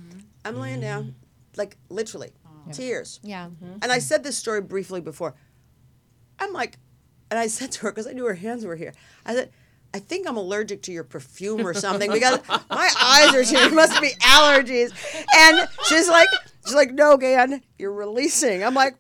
I'm laying mm-hmm. down, like literally, tears. yeah. Mm-hmm. And I said this story briefly before. I'm like, and I [LAUGHS] said to her because I knew her hands were here. I said, I think I'm allergic to your perfume or something because my eyes are tearing. It must be allergies. And she's like, she's like, no, Gan, you're releasing. I'm like.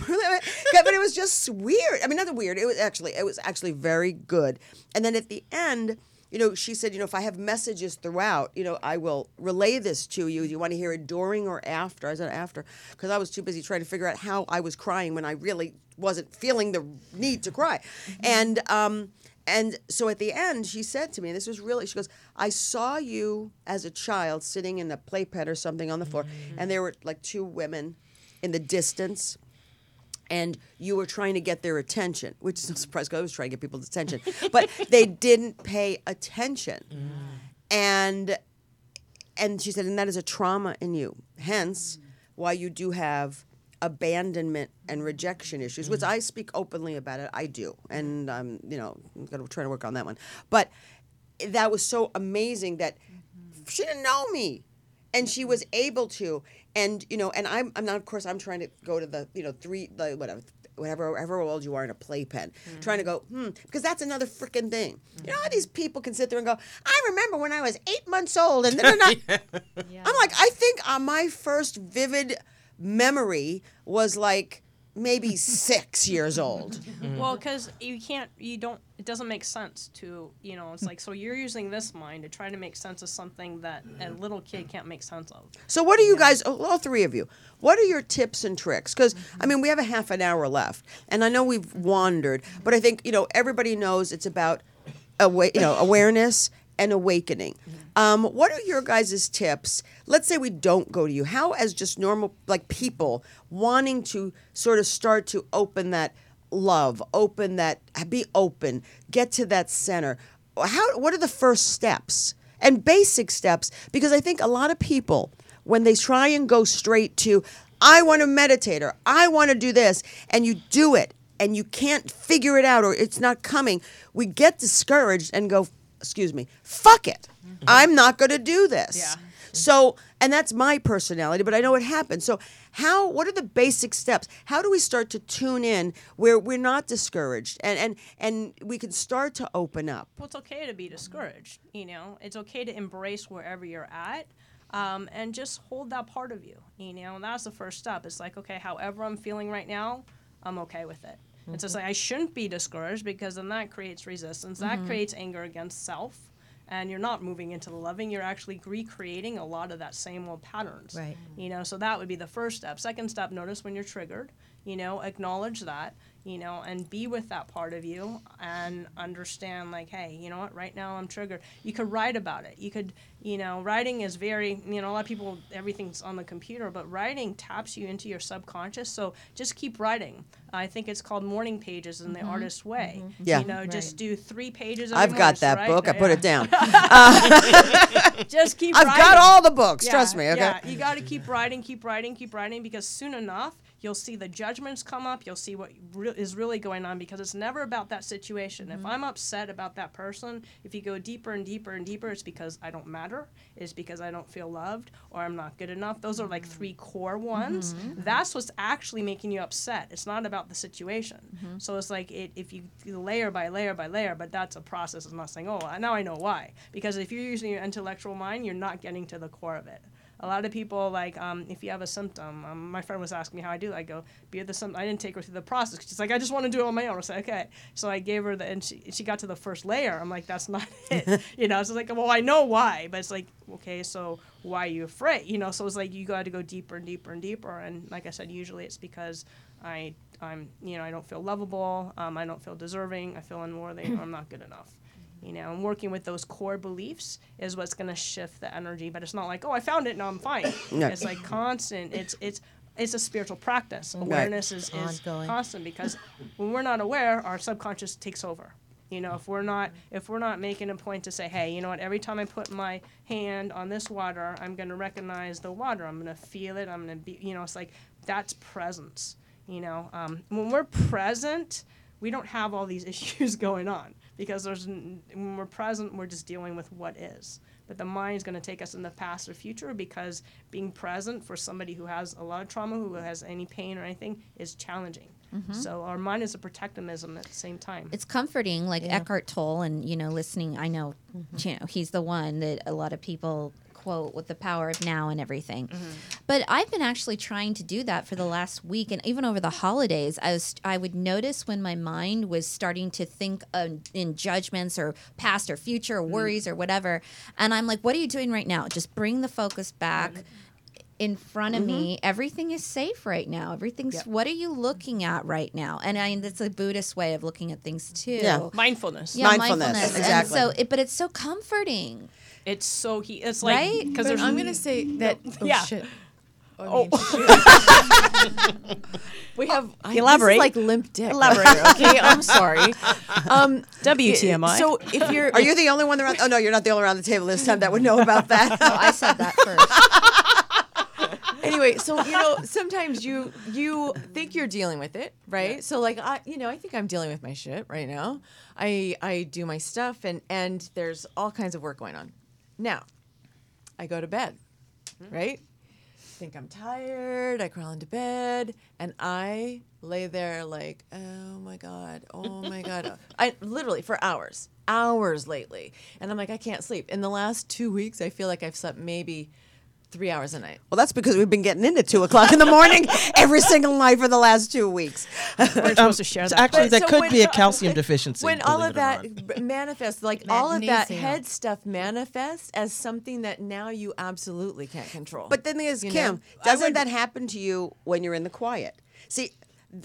[LAUGHS] but it was just weird. I mean, not weird. It was actually, it was actually very good. And then at the end, you know, she said, you know, if I have messages throughout, you know, I will relay this to you. Do you want to hear it during or after? I said after because I was too busy trying to figure out how I was crying when I really wasn't feeling the need to cry. And um, and so at the end, she said to me, this was really, she goes, I saw you as a child sitting in a playpen or something on the floor, and there were like two women in the distance and you were trying to get their attention, which is no surprise because I was trying to get people's attention, but they didn't pay attention, mm. and and she said, and that is a trauma in you. Hence, why you do have abandonment and rejection issues, which mm. I speak openly about it. I do, and I'm you know I'm gonna try to work on that one. But that was so amazing that she didn't know me and she was able to and you know and i'm i'm not of course i'm trying to go to the you know three the whatever whatever however old you are in a playpen trying to go hmm because that's another freaking thing. You know how these people can sit there and go i remember when i was eight months old and then [LAUGHS] i'm like i think uh, my first vivid memory was like maybe six years old [LAUGHS] Well, because you can't, you don't, it doesn't make sense to, you know, it's like, so you're using this mind to try to make sense of something that a little kid can't make sense of. So, what are you guys, oh, all three of you, what are your tips and tricks? Because, I mean, we have a half an hour left, and I know we've wandered, but I think, you know, everybody knows it's about awa- you know, awareness and awakening. Um, what are your guys' tips? Let's say we don't go to you. How, as just normal, like people, wanting to sort of start to open that love, open that, be open, get to that center, how, what are the first steps? And basic steps, because I think a lot of people, when they try and go straight to, I want to meditate or I want to do this, and you do it and you can't figure it out or it's not coming, we get discouraged and go, excuse me, fuck it. I'm not going to do this. Yeah. So, and that's my personality, but I know it happens. So, how? What are the basic steps? How do we start to tune in where we're not discouraged and and and we can start to open up? Well, it's okay to be discouraged. You know, it's okay to embrace wherever you're at, um, and just hold that part of you. You know, and that's the first step. It's like, okay, however I'm feeling right now, I'm okay with it. It's just like I shouldn't be discouraged because then that creates resistance. That mm-hmm. creates anger against self. And you're not moving into the loving. You're actually recreating a lot of that same old patterns. Right. You know, so that would be the first step. Second step, notice when you're triggered. You know, acknowledge that. You know, and be with that part of you and understand, like, hey, you know what? Right now I'm triggered. You could write about it. You could, you know, writing is very, you know, a lot of people everything's on the computer, but writing taps you into your subconscious. So just keep writing. I think it's called morning pages in the mm-hmm. artist's mm-hmm. way. Yeah. You know, just do three pages. Every I've got so that write- book. I put it down. [LAUGHS] [LAUGHS] Just keep. I've writing. got all the books. Yeah, Trust me. Okay. Yeah, you got to keep writing, keep writing, keep writing because soon enough you'll see the judgments come up. You'll see what re- is really going on because it's never about that situation. Mm-hmm. If I'm upset about that person, if you go deeper and deeper and deeper, it's because I don't matter. It's because I don't feel loved or I'm not good enough. Those are like Mm-hmm. three core ones. That's what's actually making you upset. It's not about the situation. Mm-hmm. So it's like it, if you you layer by layer by layer, but that's a process. It's not saying, oh, now I know why. Because if you're using your intellectual mind, you're not getting to the core of it. A lot of people like um, if you have a symptom. Um, my friend was asking me how I do. it. I go, be the symptom. I didn't take her through the process. She's like, I just want to do it on my own. I said, okay. So I gave her the, and she, she got to the first layer. I'm like, that's not [LAUGHS] it. [LAUGHS] you know, so it's like, well, I know why, but it's like, okay, so why are you afraid? You know, so it's like you got to go deeper and deeper and deeper. And like I said, usually it's because I, I'm, you know, I don't feel lovable. Um, I don't feel deserving. I feel unworthy. or [CLEARS THROAT] I'm not good enough you know and working with those core beliefs is what's going to shift the energy but it's not like oh i found it now i'm fine. No. it's like constant it's it's it's a spiritual practice. Awareness is, is Ongoing. constant because when we're not aware our subconscious takes over. You know if we're not if we're not making a point to say hey you know what? Every time i put my hand on this water i'm going to recognize the water. I'm going to feel it. I'm going to be you know it's like that's presence you know? Um, when we're present we don't have all these [LAUGHS] issues going on because there's when we're present we're just dealing with what is. But the mind is going to take us in the past or future because being present for somebody who has a lot of trauma who has any pain or anything is challenging. Mm-hmm. So our mind is a protectivism at the same time. It's comforting like eckhart tolle and you know listening i know mm-hmm. you know he's the one that a lot of people quote with the power of now and everything. Mm-hmm. But i've been actually trying to do that for the last week and even over the holidays i was i would notice when my mind was starting to think um, in judgments or past or future or mm. worries or whatever. And i'm like what are you doing right now? Just bring the focus back in front of me. Mm-hmm. Everything is safe right now. Everything's what are you looking at right now? And i mean that's a buddhist way of looking at things too. Yeah. mindfulness. Yeah, Mindfulness, mindfulness. exactly. And so, it, but it's so comforting. It's so he it's like Right? because But I'm gonna say that. Oh, Yeah. Shit. I Oh. mean, [LAUGHS] we have [LAUGHS] I, this is Elaborate. like limp dick. Elaborate. [LAUGHS] Okay, I'm sorry. Um, WTMI. So if you're, Are you the only one around? Oh no, you're not the only one around the table this time that would know about that. Oh, I said that first. anyway, so you know, sometimes you you think you're dealing with it, right? So like I, you know, I think I'm dealing with my shit right now. I I do my stuff, and and there's all kinds of work going on. Now, I go to bed, right? Think I'm tired. I crawl into bed, and I lay there like, oh my god, oh my god. [LAUGHS] I literally for hours, hours lately, and I'm like, I can't sleep. In the last two weeks, I feel like I've slept maybe three hours a night. Well, that's because we've been getting in at two o'clock in the morning [LAUGHS] every single night for the last two weeks. We're supposed to share that. Actually, But that so could when- be a calcium [LAUGHS] deficiency. when all of that not. manifests, like all of that head stuff manifests as something that now you absolutely can't control. But then there's You Kim, know? doesn't that happen to you when you're in the quiet? See,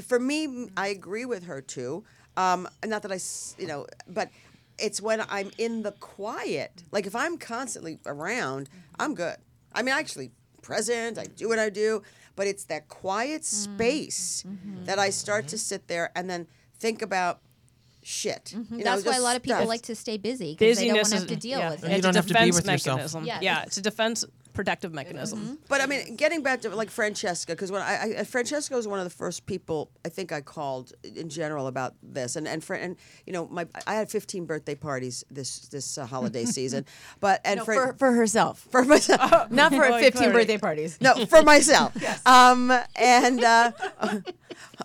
for me, I agree with her too. Um, not I, you know, but it's when I'm in the quiet. Like if I'm constantly around, I'm good. I mean, actually present. I do what I do, but it's that quiet mm. space mm-hmm. that I start to mm-hmm. sit there and then think about shit. Mm-hmm. You know, That's why a lot of people stuff. like to stay busy because they don't want to have to deal yeah, with it. you It's don't a have to be defense with yourself. mechanism. Yeah. Yeah, it's a defense protective mechanism. But I mean, getting back to like Francesca, because when I, I Francesca was one of the first people I think I called in general about this, and and, Fran, and you know, my I had 15 birthday parties this this uh, holiday [LAUGHS] season, but and No, Fran- for, for herself, [LAUGHS] for myself, [LAUGHS] not for Well, 15 clearly. birthday parties. no, for myself. Um, and uh,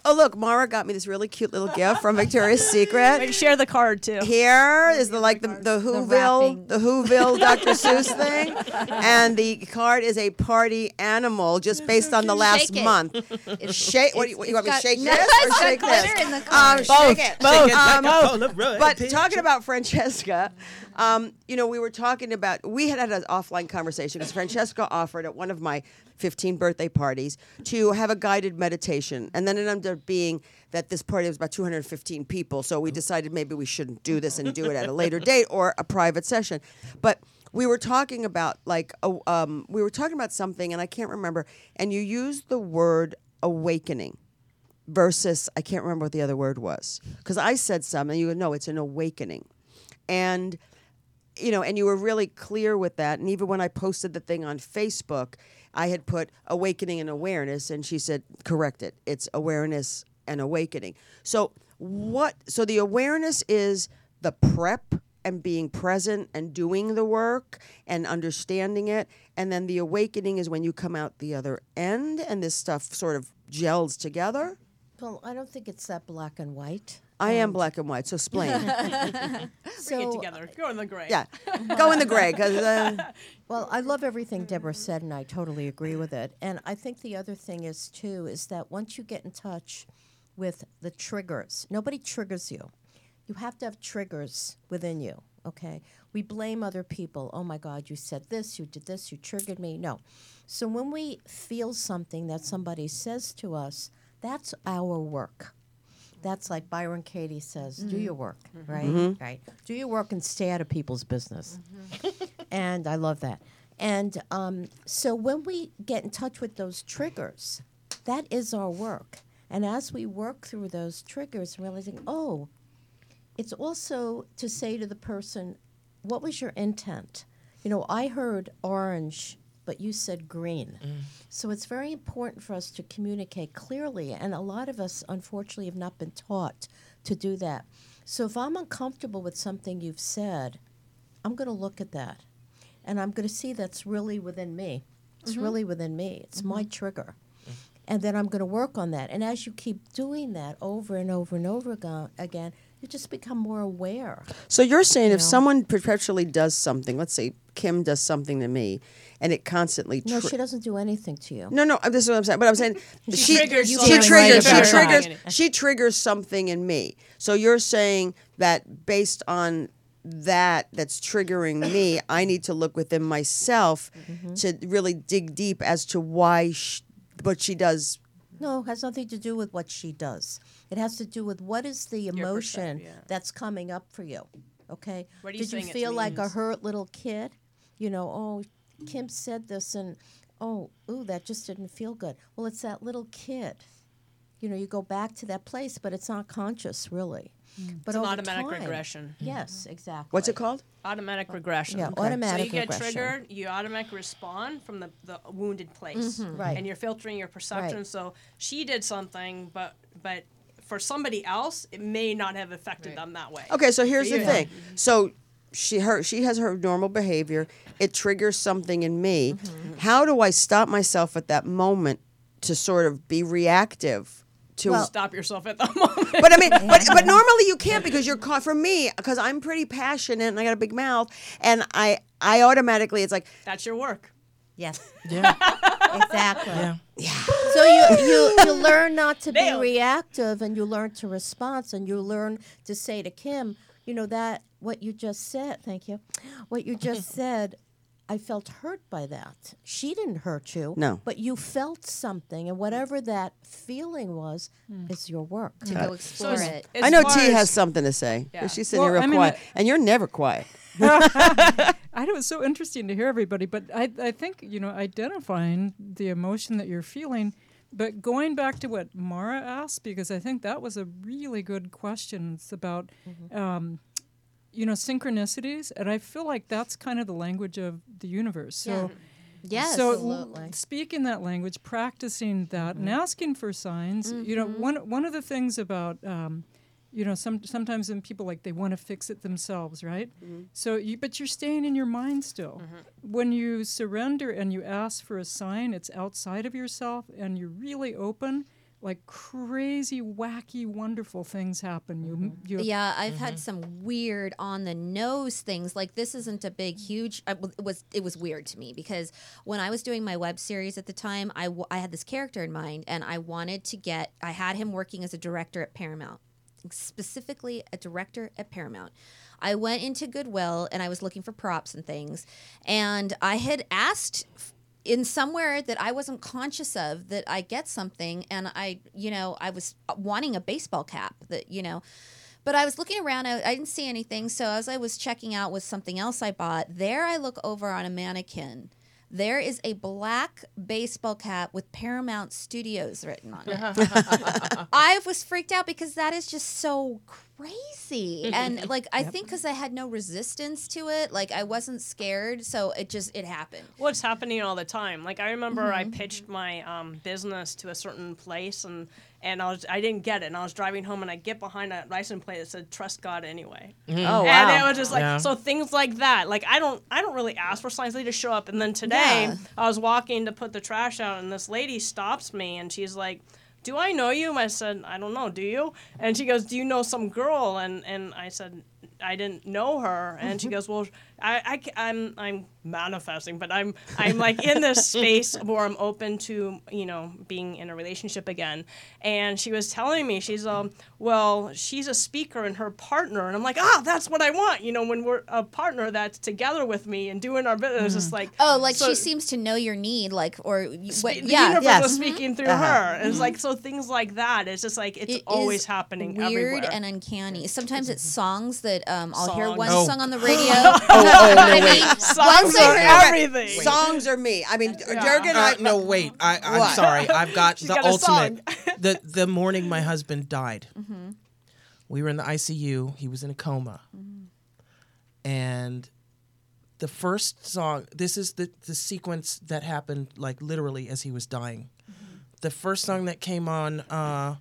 oh look, Mara got me this really cute little gift from Victoria's Secret. Wait, share the card too. Here is the like the, the Whoville wrapping. the, Whoville Dr. Seuss thing, and the card is a party animal just [LAUGHS] based on the last Shake it. month. [LAUGHS] Shake. What do you, it's- you want me to it's shake [LAUGHS] got- this or it's got shake this? glitter in the Um, shake it. Shake it Um, like a Polaroid but talking about Francesca, um, you know, we were talking about we had had an offline conversation because Francesca offered at one of my 15 birthday parties to have a guided meditation, and then it ended up being that this party was about 215 people, so we decided maybe we shouldn't do this and do it at a later date or a private session, but. We were talking about like um, we were talking about something, and I can't remember. And you used the word awakening versus I can't remember what the other word was because I said something. You go, no, it's an awakening, and you know, and you were really clear with that. And even when I posted the thing on Facebook, I had put awakening and awareness, and she said, correct it. It's awareness and awakening. So what? So the awareness is the prep and being present and doing the work and understanding it, and then the awakening is when you come out the other end, and this stuff sort of gels together. Well, I don't think it's that black and white. I am black and white, so explain. [LAUGHS] Bring it together. Go in the gray. yeah, go in the gray because uh, [LAUGHS] well, I love everything Deborah said, and I totally agree with it. And I think the other thing is too is that once you get in touch with the triggers, nobody triggers you. You have to have triggers within you. Okay, we blame other people. Oh my God, you said this, you did this, you triggered me. No. So when we feel something that somebody says to us, that's our work. That's like Byron Katie says, do your mm-hmm. work, mm-hmm. right? Mm-hmm. Right. Do your work and stay out of people's business. [LAUGHS] and I love that. And um, so when we get in touch with those triggers, that is our work. And as we work through those triggers, realizing, oh, it's also to say to the person, what was your intent? You know, I heard orange, but you said green. Mm. So it's very important for us to communicate clearly. And a lot of us, unfortunately, have not been taught to do that. So if I'm uncomfortable with something you've said, I'm going to look at that. And I'm going to see that's really within me. It's mm-hmm. really within me. It's my mm-hmm. trigger. Mm. And then I'm going to work on that. And as you keep doing that over and over and over aga- again, you just become more aware. So you're saying if know. someone perpetually does something, let's say Kim does something to me, and it constantly No, she doesn't do anything to you. no, no, this is what I'm saying. But I'm saying [LAUGHS] she triggers she something triggers she right about triggers she triggers something in me. So you're saying that based on that that's triggering me, I need to look within myself Mm-hmm. to really dig deep as to why sh- what she does. No, it has nothing to do with what she does. It has to do with what is the emotion yeah. that's coming up for you. Okay? What are you Did you feel like a hurt little kid? You know, oh, Kim said this and oh, ooh, that just didn't feel good. Well, it's that little kid. you know, you go back to that place, but it's not conscious really. But It's an automatic time- regression. Yes, exactly. What's it called? Automatic regression. Yeah, So automatic you get triggered, you automatically respond from the, the wounded place. Mhm. Right. And you're filtering your perception. Right. So she did something, but but for somebody else, it may not have affected them that way. Okay, so here's the Yeah. thing. So she her she has her normal behavior. It triggers something in me. Mm-hmm. How do I stop myself at that moment to sort of be reactive to Stop yourself at that [LAUGHS] moment. but I mean, but but [LAUGHS] normally you can't because you're caught. For me, because I'm pretty passionate and I got a big mouth, and I I automatically it's like That's your work. Yes. Yeah. Exactly. Yeah. So you, you you learn not to be Nailed it. reactive and you learn to respond and you learn to say to Kim, you know that what you just said, thank you. What you just [LAUGHS] said, I felt hurt by that. She didn't hurt you. No. But you felt something and whatever that feeling was hmm. is your work. To go explore as- it. I know T has something to say. Yeah. She's sitting Well, here real I mean, quiet, and you're never quiet. [LAUGHS] I know it's so interesting to hear everybody, but I, I think, you know, identifying the emotion that you're feeling, but going back to what Mara asked, because I think that was a really good question. It's about, um, you know, synchronicities. And I feel like that's kind of the language of the universe. So, Yes. so Absolutely. speaking that language, practicing that, and asking for signs. You know, one one of the things about um, you know, some sometimes when people like they want to fix it themselves, right? Mm-hmm. So you, but you're staying in your mind still. Mm-hmm. When you surrender and you ask for a sign, it's outside of yourself, and you're really open. Like crazy, wacky, wonderful things happen. You, mm-hmm. you Yeah, I've had some weird on the nose things. Like this isn't a big, huge. I, w- it was it was weird to me because when I was doing my web series at the time, I, w- I had this character in mind, and I wanted to get. I had him working as a director at Paramount, specifically a director at Paramount. I went into Goodwill and I was looking for props and things, and I had asked in somewhere that I wasn't conscious of that I get something and I, you know, I was wanting a baseball cap that, you know, but I was looking around, I, I didn't see anything. So as I was checking out with something else I bought, there I look over on a mannequin. There is a black baseball cap with Paramount Studios written on it. [LAUGHS] I was freaked out because that is just so crazy. And like I think cuz I had no resistance to it, like I wasn't scared, so it just it happened. what's happening all the time. Like I remember I Mm-hmm. pitched my um, business to a certain place and and I was I didn't get it and I was driving home and I get behind a license plate that said trust God anyway. Mm-hmm. Oh wow! And it was just like Yeah. so things like that. Like I don't I don't really ask for signs; they just show up. And then today Yeah. I was walking to put the trash out, and this lady stops me, and she's like, "Do I know you?" I said, "I don't know. Do you?" And she goes, "Do you know some girl?" And and I said, "I didn't know her." And she [LAUGHS] goes, "Well, I, I am I'm manifesting, but I'm I'm like in this space where I'm open to you know being in a relationship again." And she was telling me, she's um, well, she's a speaker and her partner, and I'm like, ah, that's what I want. You know, when we're a partner that's together with me and doing our business, it's like Oh, like so- she seems to know your need, like or y- Spe- what? the Yeah, universe yes. was speaking through Uh-huh. her. And it's like so things like that. It's just like it's It always is happening weird everywhere. and uncanny. Sometimes it's songs that um, I'll hear Songs. one Oh. song on the [GASPS] radio. [LAUGHS] oh, oh no, wait. [LAUGHS] Songs are everything. Songs are me. I mean, Jurgen. Uh, I, no, wait. I, I'm What? sorry. I've got [LAUGHS] She's the got ultimate. [LAUGHS] the the morning my husband died, Mm-hmm. we were in the ICU. He was in a coma, Mm-hmm. and the first song. This is the the sequence that happened like literally as he was dying. Mm-hmm. The first song that came on uh,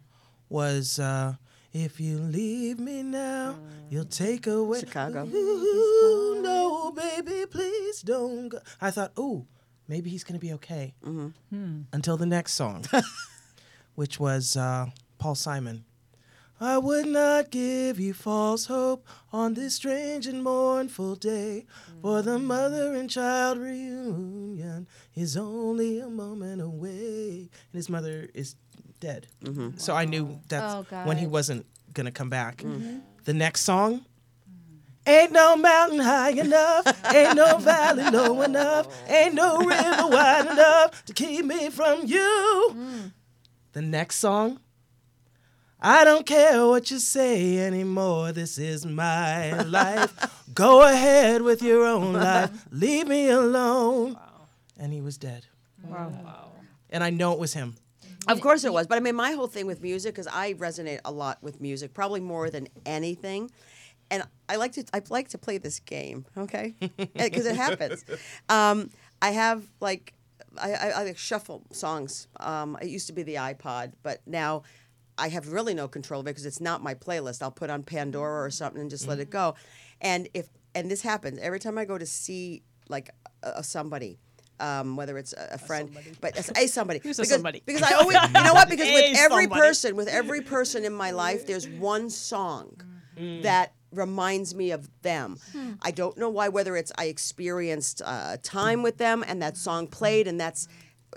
was. Uh, if you leave me now, you'll take away Chicago. Ooh, no, baby, please don't go. I thought, ooh, maybe he's gonna be okay. Until the next song, [LAUGHS] which was uh, Paul Simon. I would not give you false hope on this strange and mournful day, for the mother and child reunion is only a moment away. And his mother is dead. Mm-hmm. So I knew that's Oh, when he wasn't going to come back. Mm-hmm. The next song. Ain't no mountain high enough, ain't no valley low enough, ain't no river wide enough to keep me from you. Mm. The next song, I don't care what you say anymore. This is my life. Go ahead with your own life. Leave me alone. And he was dead. wow. And I know it was him. Of course it was, but I mean, my whole thing with music because I resonate a lot with music, probably more than anything. And I like to I like to play this game, okay? [LAUGHS] Because it happens. Um, I have like I, I, I like shuffle songs. Um, it used to be the iPod, but now I have really no control of it because it's not my playlist. I'll put on Pandora or something and just let it go. And if and this happens every time I go to see like a somebody. Um, whether it's a, a friend, but a, [LAUGHS] a somebody. Who's a because, somebody? Because I always, you know what? [LAUGHS] Because A with every somebody. person, with every person in my life, there's one song that reminds me of them. I don't know why. Whether it's I experienced uh, time with them and that song played, and that's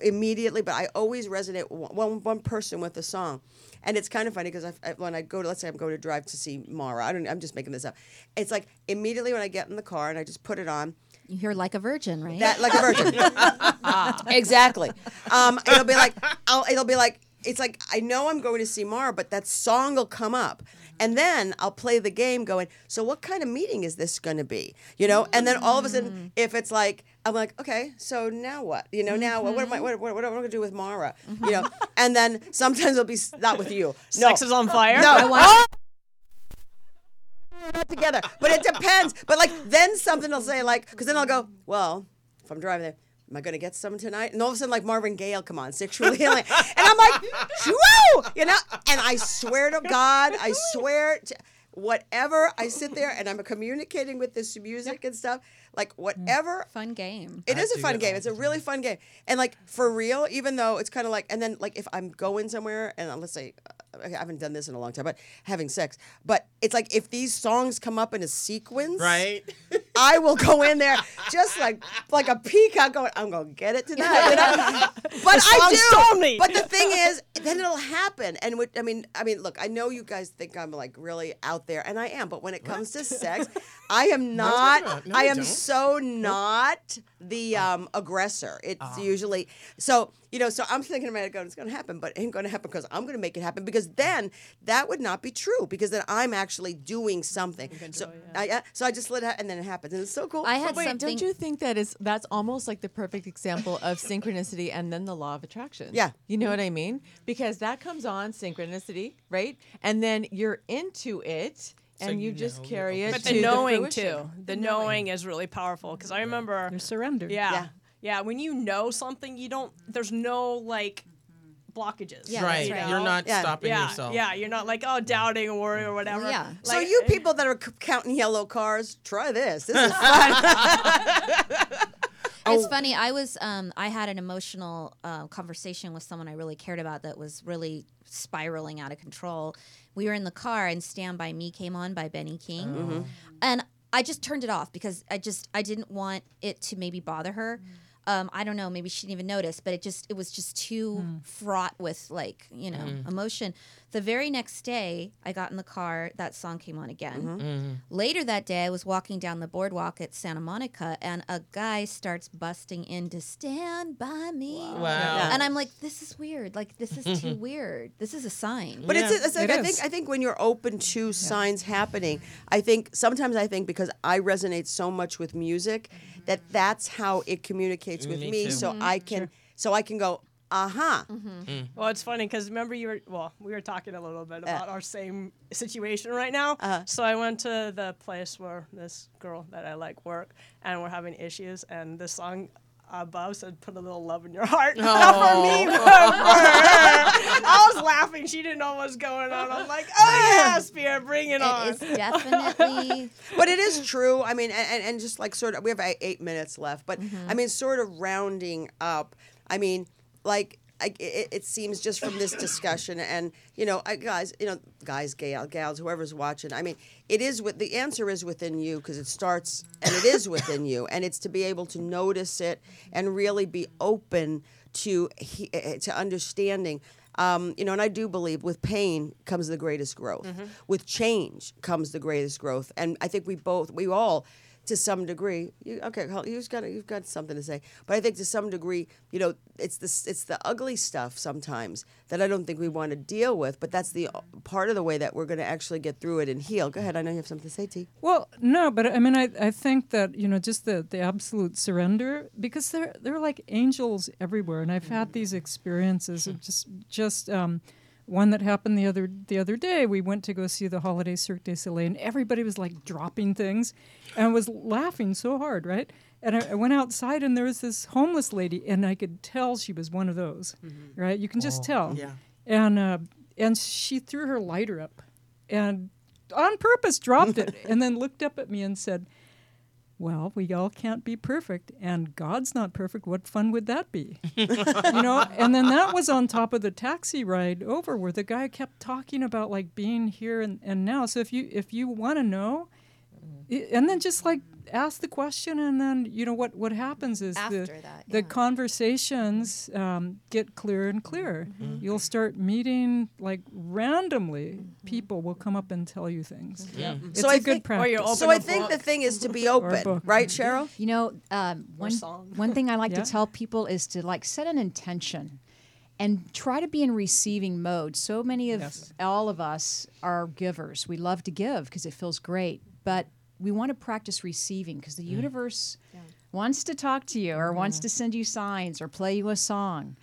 immediately. But I always resonate with one one person with a song. And it's kind of funny because I, when I go to, let's say I'm going to drive to see Mara, I don't, I'm just making this up. It's like immediately when I get in the car and I just put it on, You hear like a virgin, right? that like a virgin. [LAUGHS] exactly. Um, it'll be like I'll, it'll be like it's like I know I'm going to see Mara, but that song will come up, and then I'll play the game, going. So what kind of meeting is this going to be? You know, and then all of a sudden, mm. if it's like I'm like, okay, so now what? You know, now what, what am I? Mm-hmm. What, what, what am I going to do with Mara? Mm-hmm. You know, and then sometimes it'll be s- not with you. No. Sex is on fire. No. I want- Oh! Not together, but it depends. But like then something will say like, because then I'll go, well, if I'm driving there, am I gonna get some tonight? And all of a sudden like Marvin Gaye come on, sexually healing, and I'm like, whoa, you know. And I swear to God, I swear to whatever. I sit there and I'm communicating with this music and stuff. Like whatever Fun game. it I is a fun game. It's a really fun game. And like for real, even though it's kind of like, and then like if I'm going somewhere and uh, let's say uh, I haven't done this in a long time, but having sex, but it's like if these songs come up in a sequence, Right? [LAUGHS] I will go in there just like like a peacock going, I'm gonna get it tonight. You know? [LAUGHS] But I do. stole me. But the thing is, then it'll happen. And what, I mean, I mean, look, I know you guys think I'm like really out there, and I am. But when it comes to [LAUGHS] sex, I am not. not. No, I am don't. so not the um, aggressor. It's Ah. usually so. You know, so I'm thinking about it going, it's going to happen, but it ain't going to happen because I'm going to make it happen. Because then that would not be true. Because then I'm actually doing something. So, I, yeah, so I just let it, ha- and then it happens, and it's so cool. I had Wait, something. don't you think that is that's almost like the perfect example of [LAUGHS] synchronicity and then the law of attraction? Yeah. You know what I mean? Because that comes on synchronicity, right? And then you're into it and you you, just know carry it But to the knowing fruition. too. The knowing is really powerful because I remember. You're surrendered. Yeah, Yeah. yeah. When you know something, you don't. There's no like blockages. Yeah, right. that's right. You're not Yeah. stopping Yeah, yourself. yeah. You're not like oh doubting or worry or whatever. yeah. so you uh, people that are c- counting yellow cars, try this. This is [LAUGHS] fun. [LAUGHS] It's Oh. funny. I was um, I had an emotional uh, conversation with someone I really cared about that was really spiraling out of control. We were in the car and "Stand by Me" came on by Benny King, Mm-hmm. and I just turned it off because I just I didn't want it to maybe bother her. Um, I don't know. Maybe she didn't even notice, but it just it was just too fraught with like you know emotion. The very next day, I got in the car. That song came on again. Mm-hmm. mm-hmm. Later that day, I was walking down the boardwalk at Santa Monica, and a guy starts busting in to stand by me. Wow. And I'm like, this is weird. Like, this is too [LAUGHS] weird. This is a sign. But it's, Yeah, it's like it I think. I think when you're open to signs happening, I think sometimes I think because I resonate so much with music that mm-hmm. that's how it communicates with Me me, too. so mm-hmm. I can so I can go, uh-huh. Well, it's funny because remember you were well, we were talking a little bit about our same situation right now. Uh-huh. So I went to the place where this girl that I like work, and we're having issues, and this song. Above said, "Put a little love in your heart." Not [LAUGHS] for me, but for her. I was laughing. She didn't know what was going on. I'm like, "Oh yeah, spirit, bring it on." It is definitely. [LAUGHS] But it is true. I mean, and, and, and just like sort of, we have eight, eight minutes left. But I mean, sort of rounding up. I mean, like. I, it, it seems just from this discussion, and you know, I, guys, you know, guys, gal, gals, whoever's watching. I mean, it is with the answer is within you because it starts and it is within you, and it's to be able to notice it and really be open to he, eh, to understanding. Um, you know, and I do believe with pain comes the greatest growth. With change comes the greatest growth. And I think we both, we all to some degree, you, okay, you've got you've got something to say, but I think to some degree, you know, it's this it's the ugly stuff sometimes that I don't think we want to deal with, but that's the part of the way that we're going to actually get through it and heal. Go ahead, I know you have something to say, T. Well, no, but I mean, I, I think that you know just the, the absolute surrender because they're they're like angels everywhere, and I've had these experiences of just just um, one that happened the other the other day. We went to go see the holiday Cirque du Soleil, and everybody was like dropping things, and I was laughing so hard, right? And I, I went outside, and there was this homeless lady, and I could tell she was one of those, right? You can just tell, yeah. and uh, and she threw her lighter up, and on purpose dropped it [LAUGHS] and then looked up at me and said, Well, we all can't be perfect, and God's not perfect. What fun would that be? [LAUGHS] you know, and then that was on top of the taxi ride over where the guy kept talking about like being here and, and now. So if you if you want to know, i- and then just like ask the question, and then you know what what happens is After the that, the conversations um, get clearer and clearer. You'll start meeting like randomly. People will come up and tell you things. Yeah, it's So a I good think- practice. Or you're open So I think the thing is to be open, right, Cheryl? You know, um, one, [LAUGHS] one thing I like Yeah. to tell people is to like set an intention and try to be in receiving mode. So many of Yes. all of us are givers. We love to give because it feels great, but we want to practice receiving because the mm. universe wants to talk to you or wants mm-hmm. to send you signs or play you a song.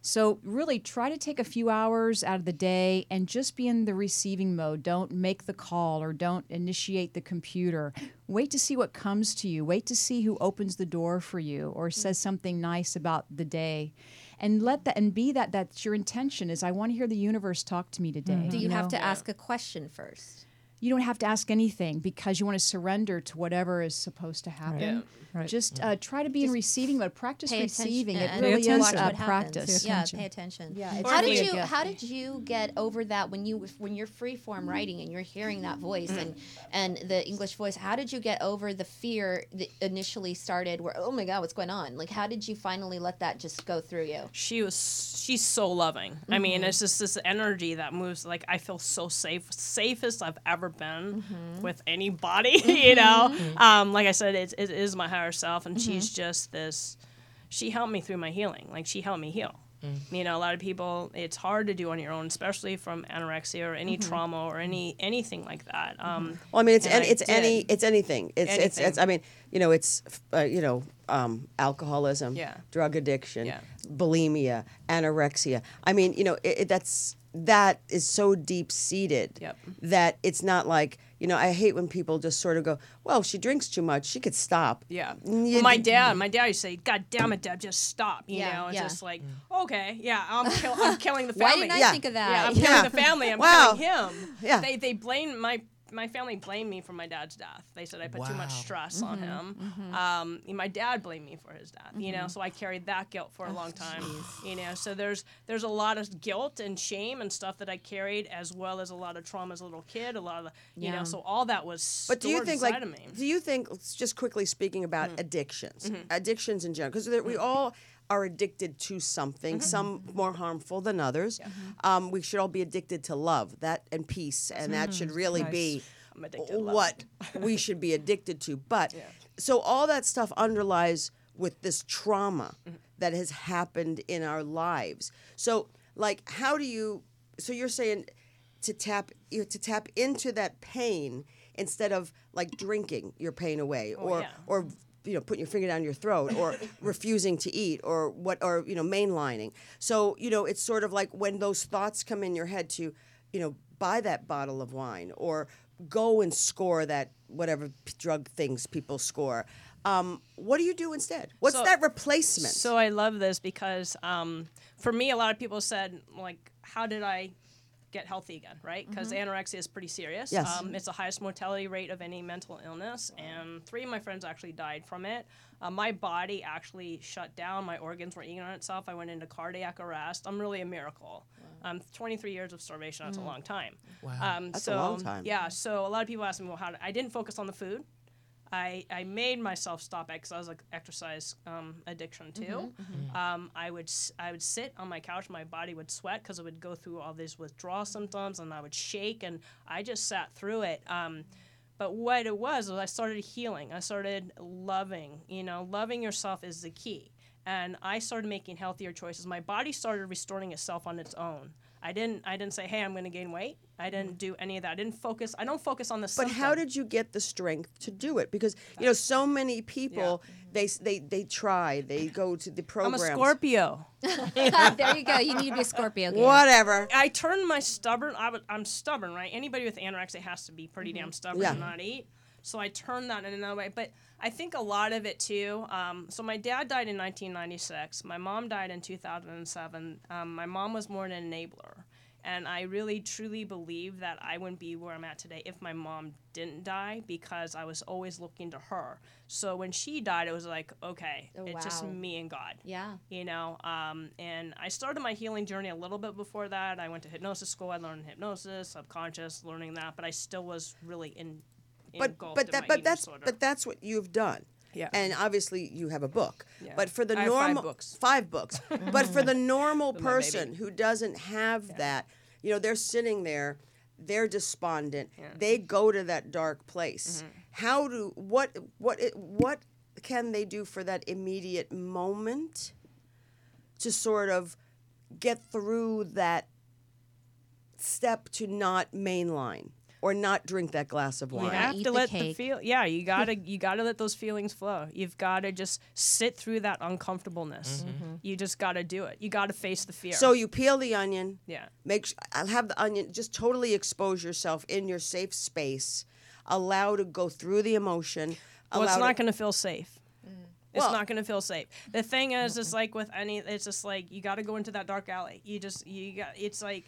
So really try to take a few hours out of the day and just be in the receiving mode. Don't make the call or don't initiate the computer. Wait to see what comes to you. Wait to see who opens the door for you or mm. says something nice about the day. And let that and be that that's your intention is I want to hear the universe talk to me today. Mm-hmm. Do you have know? to ask a question first? You don't have to ask anything because you want to surrender to whatever is supposed to happen. Yeah. Right. Just uh, try to be in receiving mode. Practice Pay attention receiving. It really attention. is watch a what practice. Pay Yeah, attention. pay attention. Yeah, How did you. How did you get over that when you when you're free form mm-hmm. writing and you're hearing that voice and mm-hmm. and the English voice? How did you get over the fear that initially started? Where oh my god, what's going on? Like how did you finally let that just go through you? she was she's so loving i mean mm-hmm. it's just this energy that moves like i feel so safe safest i've ever been with anybody [LAUGHS] you know? Um, like i said it, it is my higher self and she's just this she helped me through my healing. Like she helped me heal. You know a lot of people it's hard to do on your own especially from anorexia or any trauma or any anything like that. Um, Well, I mean, it's And any, I it's any, it's anything. It's it's it's. I mean, you know, it's uh, you know, um, alcoholism, Yeah. drug addiction, Yeah. bulimia, anorexia. I mean, you know, it, it, that's that is so deep seated Yep. that it's not like you know. I hate when people just sort of go, "Well, she drinks too much. She could stop." Yeah. Mm, you- Well, my dad, mm. my dad used to say, "God damn it, Deb, just stop." You Yeah, know, it's yeah. just like, mm. okay, yeah, I'm, [LAUGHS] kill- I'm killing the family. Why family. didn't I yeah. think of that? Yeah, I'm killing the family. I'm Wow. killing him. Yeah. They they blame my my family blamed me for my dad's death. They said I put too much Wow. stress on Mm-hmm, him. Um, my dad blamed me for his death. You Mm-hmm. know, so I carried that guilt for a Oh, long time. You know, so there's there's a lot of guilt and shame and stuff that I carried, as well as a lot of trauma as a little kid. A lot of the, you Yeah. know, so all that was But do you think, like, do you think, just quickly speaking about Mm-hmm. addictions, addictions in general, because we all are addicted to something, Mm-hmm. some more harmful than others. Um, we should all be addicted to love, that and peace, and that should really be to love. what we should be addicted to. But so all that stuff underlies with this trauma Mm-hmm. that has happened in our lives. So, like, how do you? So you're saying to tap you know, to tap into that pain instead of like drinking your pain away, or Oh, yeah. or you know putting your finger down your throat, or [COUGHS] refusing to eat, or what, or you know mainlining. So you know it's sort of like when those thoughts come in your head to, you know, buy that bottle of wine or go and score that whatever p- drug things people score. Um, what do you do instead? What's So- that replacement? So I love this because um, for me, a lot of people said, like, how did I get healthy again, right? Because anorexia is pretty serious. Mm-hmm. Yes. Um, it's the highest mortality rate of any mental illness, and three of my friends actually died from it. Uh, my body actually shut down. My organs were eating on itself. I went into cardiac arrest. I'm really a miracle. Um, 23 years of starvation, that's a long time. Wow. Um, That's a long time. Yeah, so a lot of people ask me, well, how did, I didn't focus on the food. I, I made myself stop it because I was like exercise um, addiction too. Um, I would s- I would sit on my couch, my body would sweat because it would go through all these withdrawal symptoms, and I would shake, and I just sat through it. Um, But what it was was I started healing. I started loving. You know, loving yourself is the key. And I started making healthier choices. My body started restoring itself on its own. I didn't. I didn't say, "Hey, I'm going to gain weight." I didn't do any of that. I didn't focus. I don't focus on the. But how did you get the strength to do it? Because you know, so many people they s- they they try. They go to the program. I'm a Scorpio. [LAUGHS] there you go. You need to be a Scorpio. Gail. Whatever. I turned my stubborn. I was, I'm stubborn, right? Anybody with anorexia has to be pretty mm-hmm. damn stubborn Yeah. and not eat. So I turned that in another way. But I think a lot of it too. Um, so my dad died in 1996. My mom died in 2007. Um, my mom was more an enabler. And I really truly believe that I wouldn't be where I'm at today if my mom didn't die because I was always looking to her. So when she died, it was like, okay, Oh, it's just me and God Yeah. you know um, and i started my healing journey a little bit before that i went to hypnosis school i learned hypnosis subconscious learning that but i still was really in But but that but that's disorder. but that's what you've done. Yeah. And obviously you have a book. Yeah. But for the I have five normal books. five books. [LAUGHS] but for the normal [LAUGHS] For person who doesn't have that, you know, they're sitting there, they're despondent. They go to that dark place. Mm-hmm. How do what what what can they do for that immediate moment to sort of get through that step to not mainline or not drink that glass of wine? you have to the let the cake. feel yeah you gotta [LAUGHS] you gotta let those feelings flow you've gotta just sit through that uncomfortableness mm-hmm. Mm-hmm. you just gotta do it you gotta face the fear So you peel the onion. yeah Make. I'll have the onion. Just totally expose yourself in your safe space. Allow to go through the emotion. well it's not to- going to feel safe mm. it's Well- not going to feel safe the thing is it's like with any it's just like you got to go into that dark alley you just you got it's like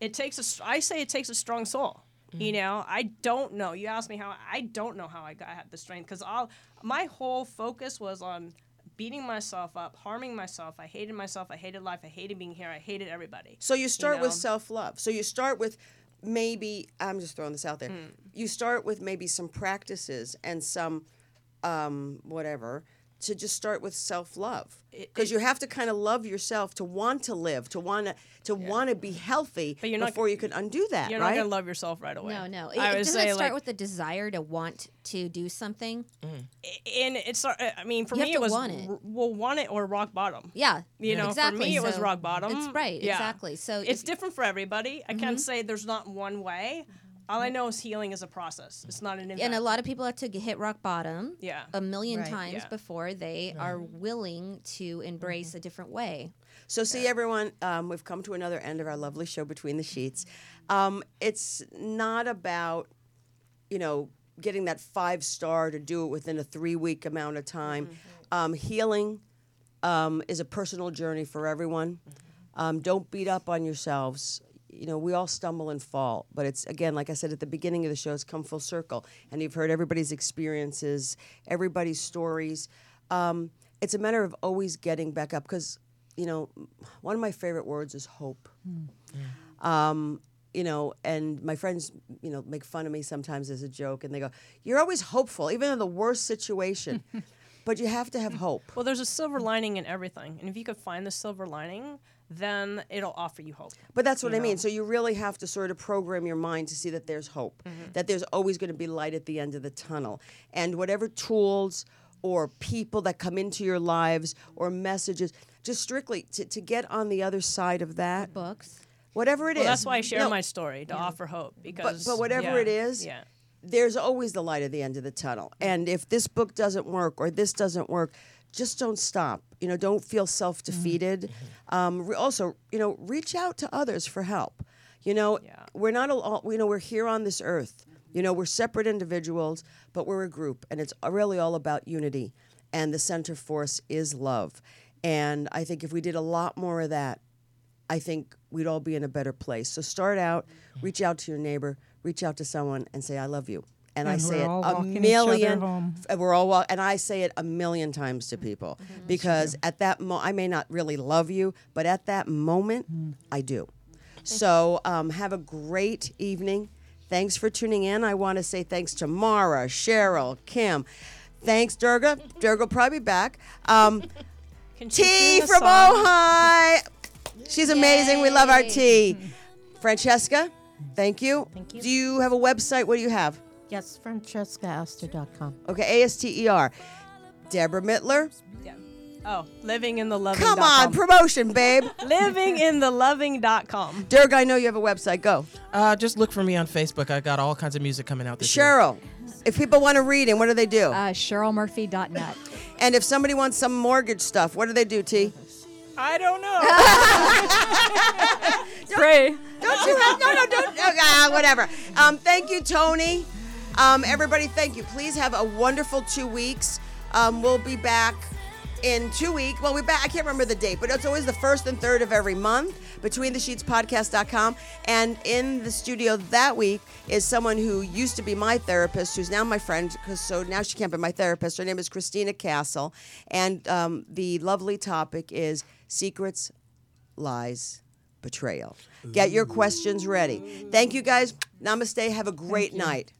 it takes a, I say it takes a strong soul you know i don't know you asked me how i don't know how i got had the strength because all my whole focus was on beating myself up harming myself i hated myself i hated life i hated being here i hated everybody So you start know? with self love. So you start with maybe I'm just throwing this out there. Hmm. You start with maybe some practices and some um, whatever to just start with self love because you have to kind of love yourself to want to live to want to to want to be healthy But you're not- before you can undo that you're right not going to love yourself right away No, no. It, i it doesn't say it start like with the desire to want to do something. and it's uh, i mean for You me it was want it. r- well want it or rock bottom Yeah. You know, exactly. for me, it was So rock bottom. It's right. Yeah. Exactly. So it's if- different for everybody. I can't say there's not one way. All I know is healing is a process. It's not an event. and a lot of people have to g- hit rock bottom Yeah. a million Right. times Yeah. before they are willing to embrace a different way. So, see, everyone, um, we've come to another end of our lovely show, Between the Sheets. Um, it's not about, you know, getting that five star to do it within a three week amount of time. Um, healing um, is a personal journey for everyone. Um, don't beat up on yourselves. You know, we all stumble and fall, but it's again, like I said at the beginning of the show, it's come full circle, and you've heard everybody's experiences, everybody's stories. Um, it's a matter of always getting back up because, you know, one of my favorite words is hope. Um, you know, and my friends, you know, make fun of me sometimes as a joke, and they go, "You're always hopeful, even in the worst situation." [LAUGHS] but you have to have hope. well, there's a silver lining in everything, and if you could find the silver lining, then it'll offer you hope. But that's what you I mean. So you really have to sort of program your mind to see that there's hope, mm-hmm. that there's always going to be light at the end of the tunnel. And whatever tools or people that come into your lives or messages, just strictly to, to get on the other side of that, Books. whatever it is. Well, that's why I share No, my story to offer hope because. but whatever yeah, it is, yeah. there's always the light at the end of the tunnel. And if this book doesn't work or this doesn't work, just don't stop. You know, don't feel self defeated. Mm-hmm. Mm-hmm. Um, re- also, you know, reach out to others for help. You know, Yeah. we're not all. You know, we're here on this earth. You know, we're separate individuals, but we're a group, and it's really all about unity. And the center force is love. And I think if we did a lot more of that, I think we'd all be in a better place. So start out, mm-hmm. reach out to your neighbor, reach out to someone, and say, "I love you." And, I say it a walking each other million. We're all walk, and I say it a million times to people because at that moment I may not really love you, but at that moment, I do. So um, have a great evening. Thanks for tuning in. I want to say thanks to Mara, Cheryl, Kim. Thanks, Durga. [LAUGHS] Durga will probably be back. Um, [LAUGHS] T from? Ojai. She's amazing. We love our T. Francesca, thank you. Thank you. Do you have a website? What do you have? Yes, francescaaster.com. Okay, A S T E R. Deborah Mittler. Yeah. Oh, living in the loving. Come on, promotion, babe. [LAUGHS] living in the loving.com. Derek, I know you have a website. Go. Uh, just look for me on Facebook. I got all kinds of music coming out this year. Cheryl, if people want to read and what do they do? Uh, CherylMurphy.net. [LAUGHS] and if somebody wants some mortgage stuff, what do they do, T? I don't know. [LAUGHS] Pray. Don't you have no no don't ah, whatever. Um, thank you, Tony. Um, everybody, thank you. Please have a wonderful two weeks. Um, we'll be back in two weeks. Well, we're back. I can't remember the date, but it's always the first and third of every month. Between the Sheets Podcast.com. And in the studio that week is someone who used to be my therapist, who's now my friend, because so now she can't be my therapist. Her name is Christina Castle. And um, the lovely topic is secrets, lies, betrayal. Get your questions ready. Thank you guys. Namaste. Have a great night.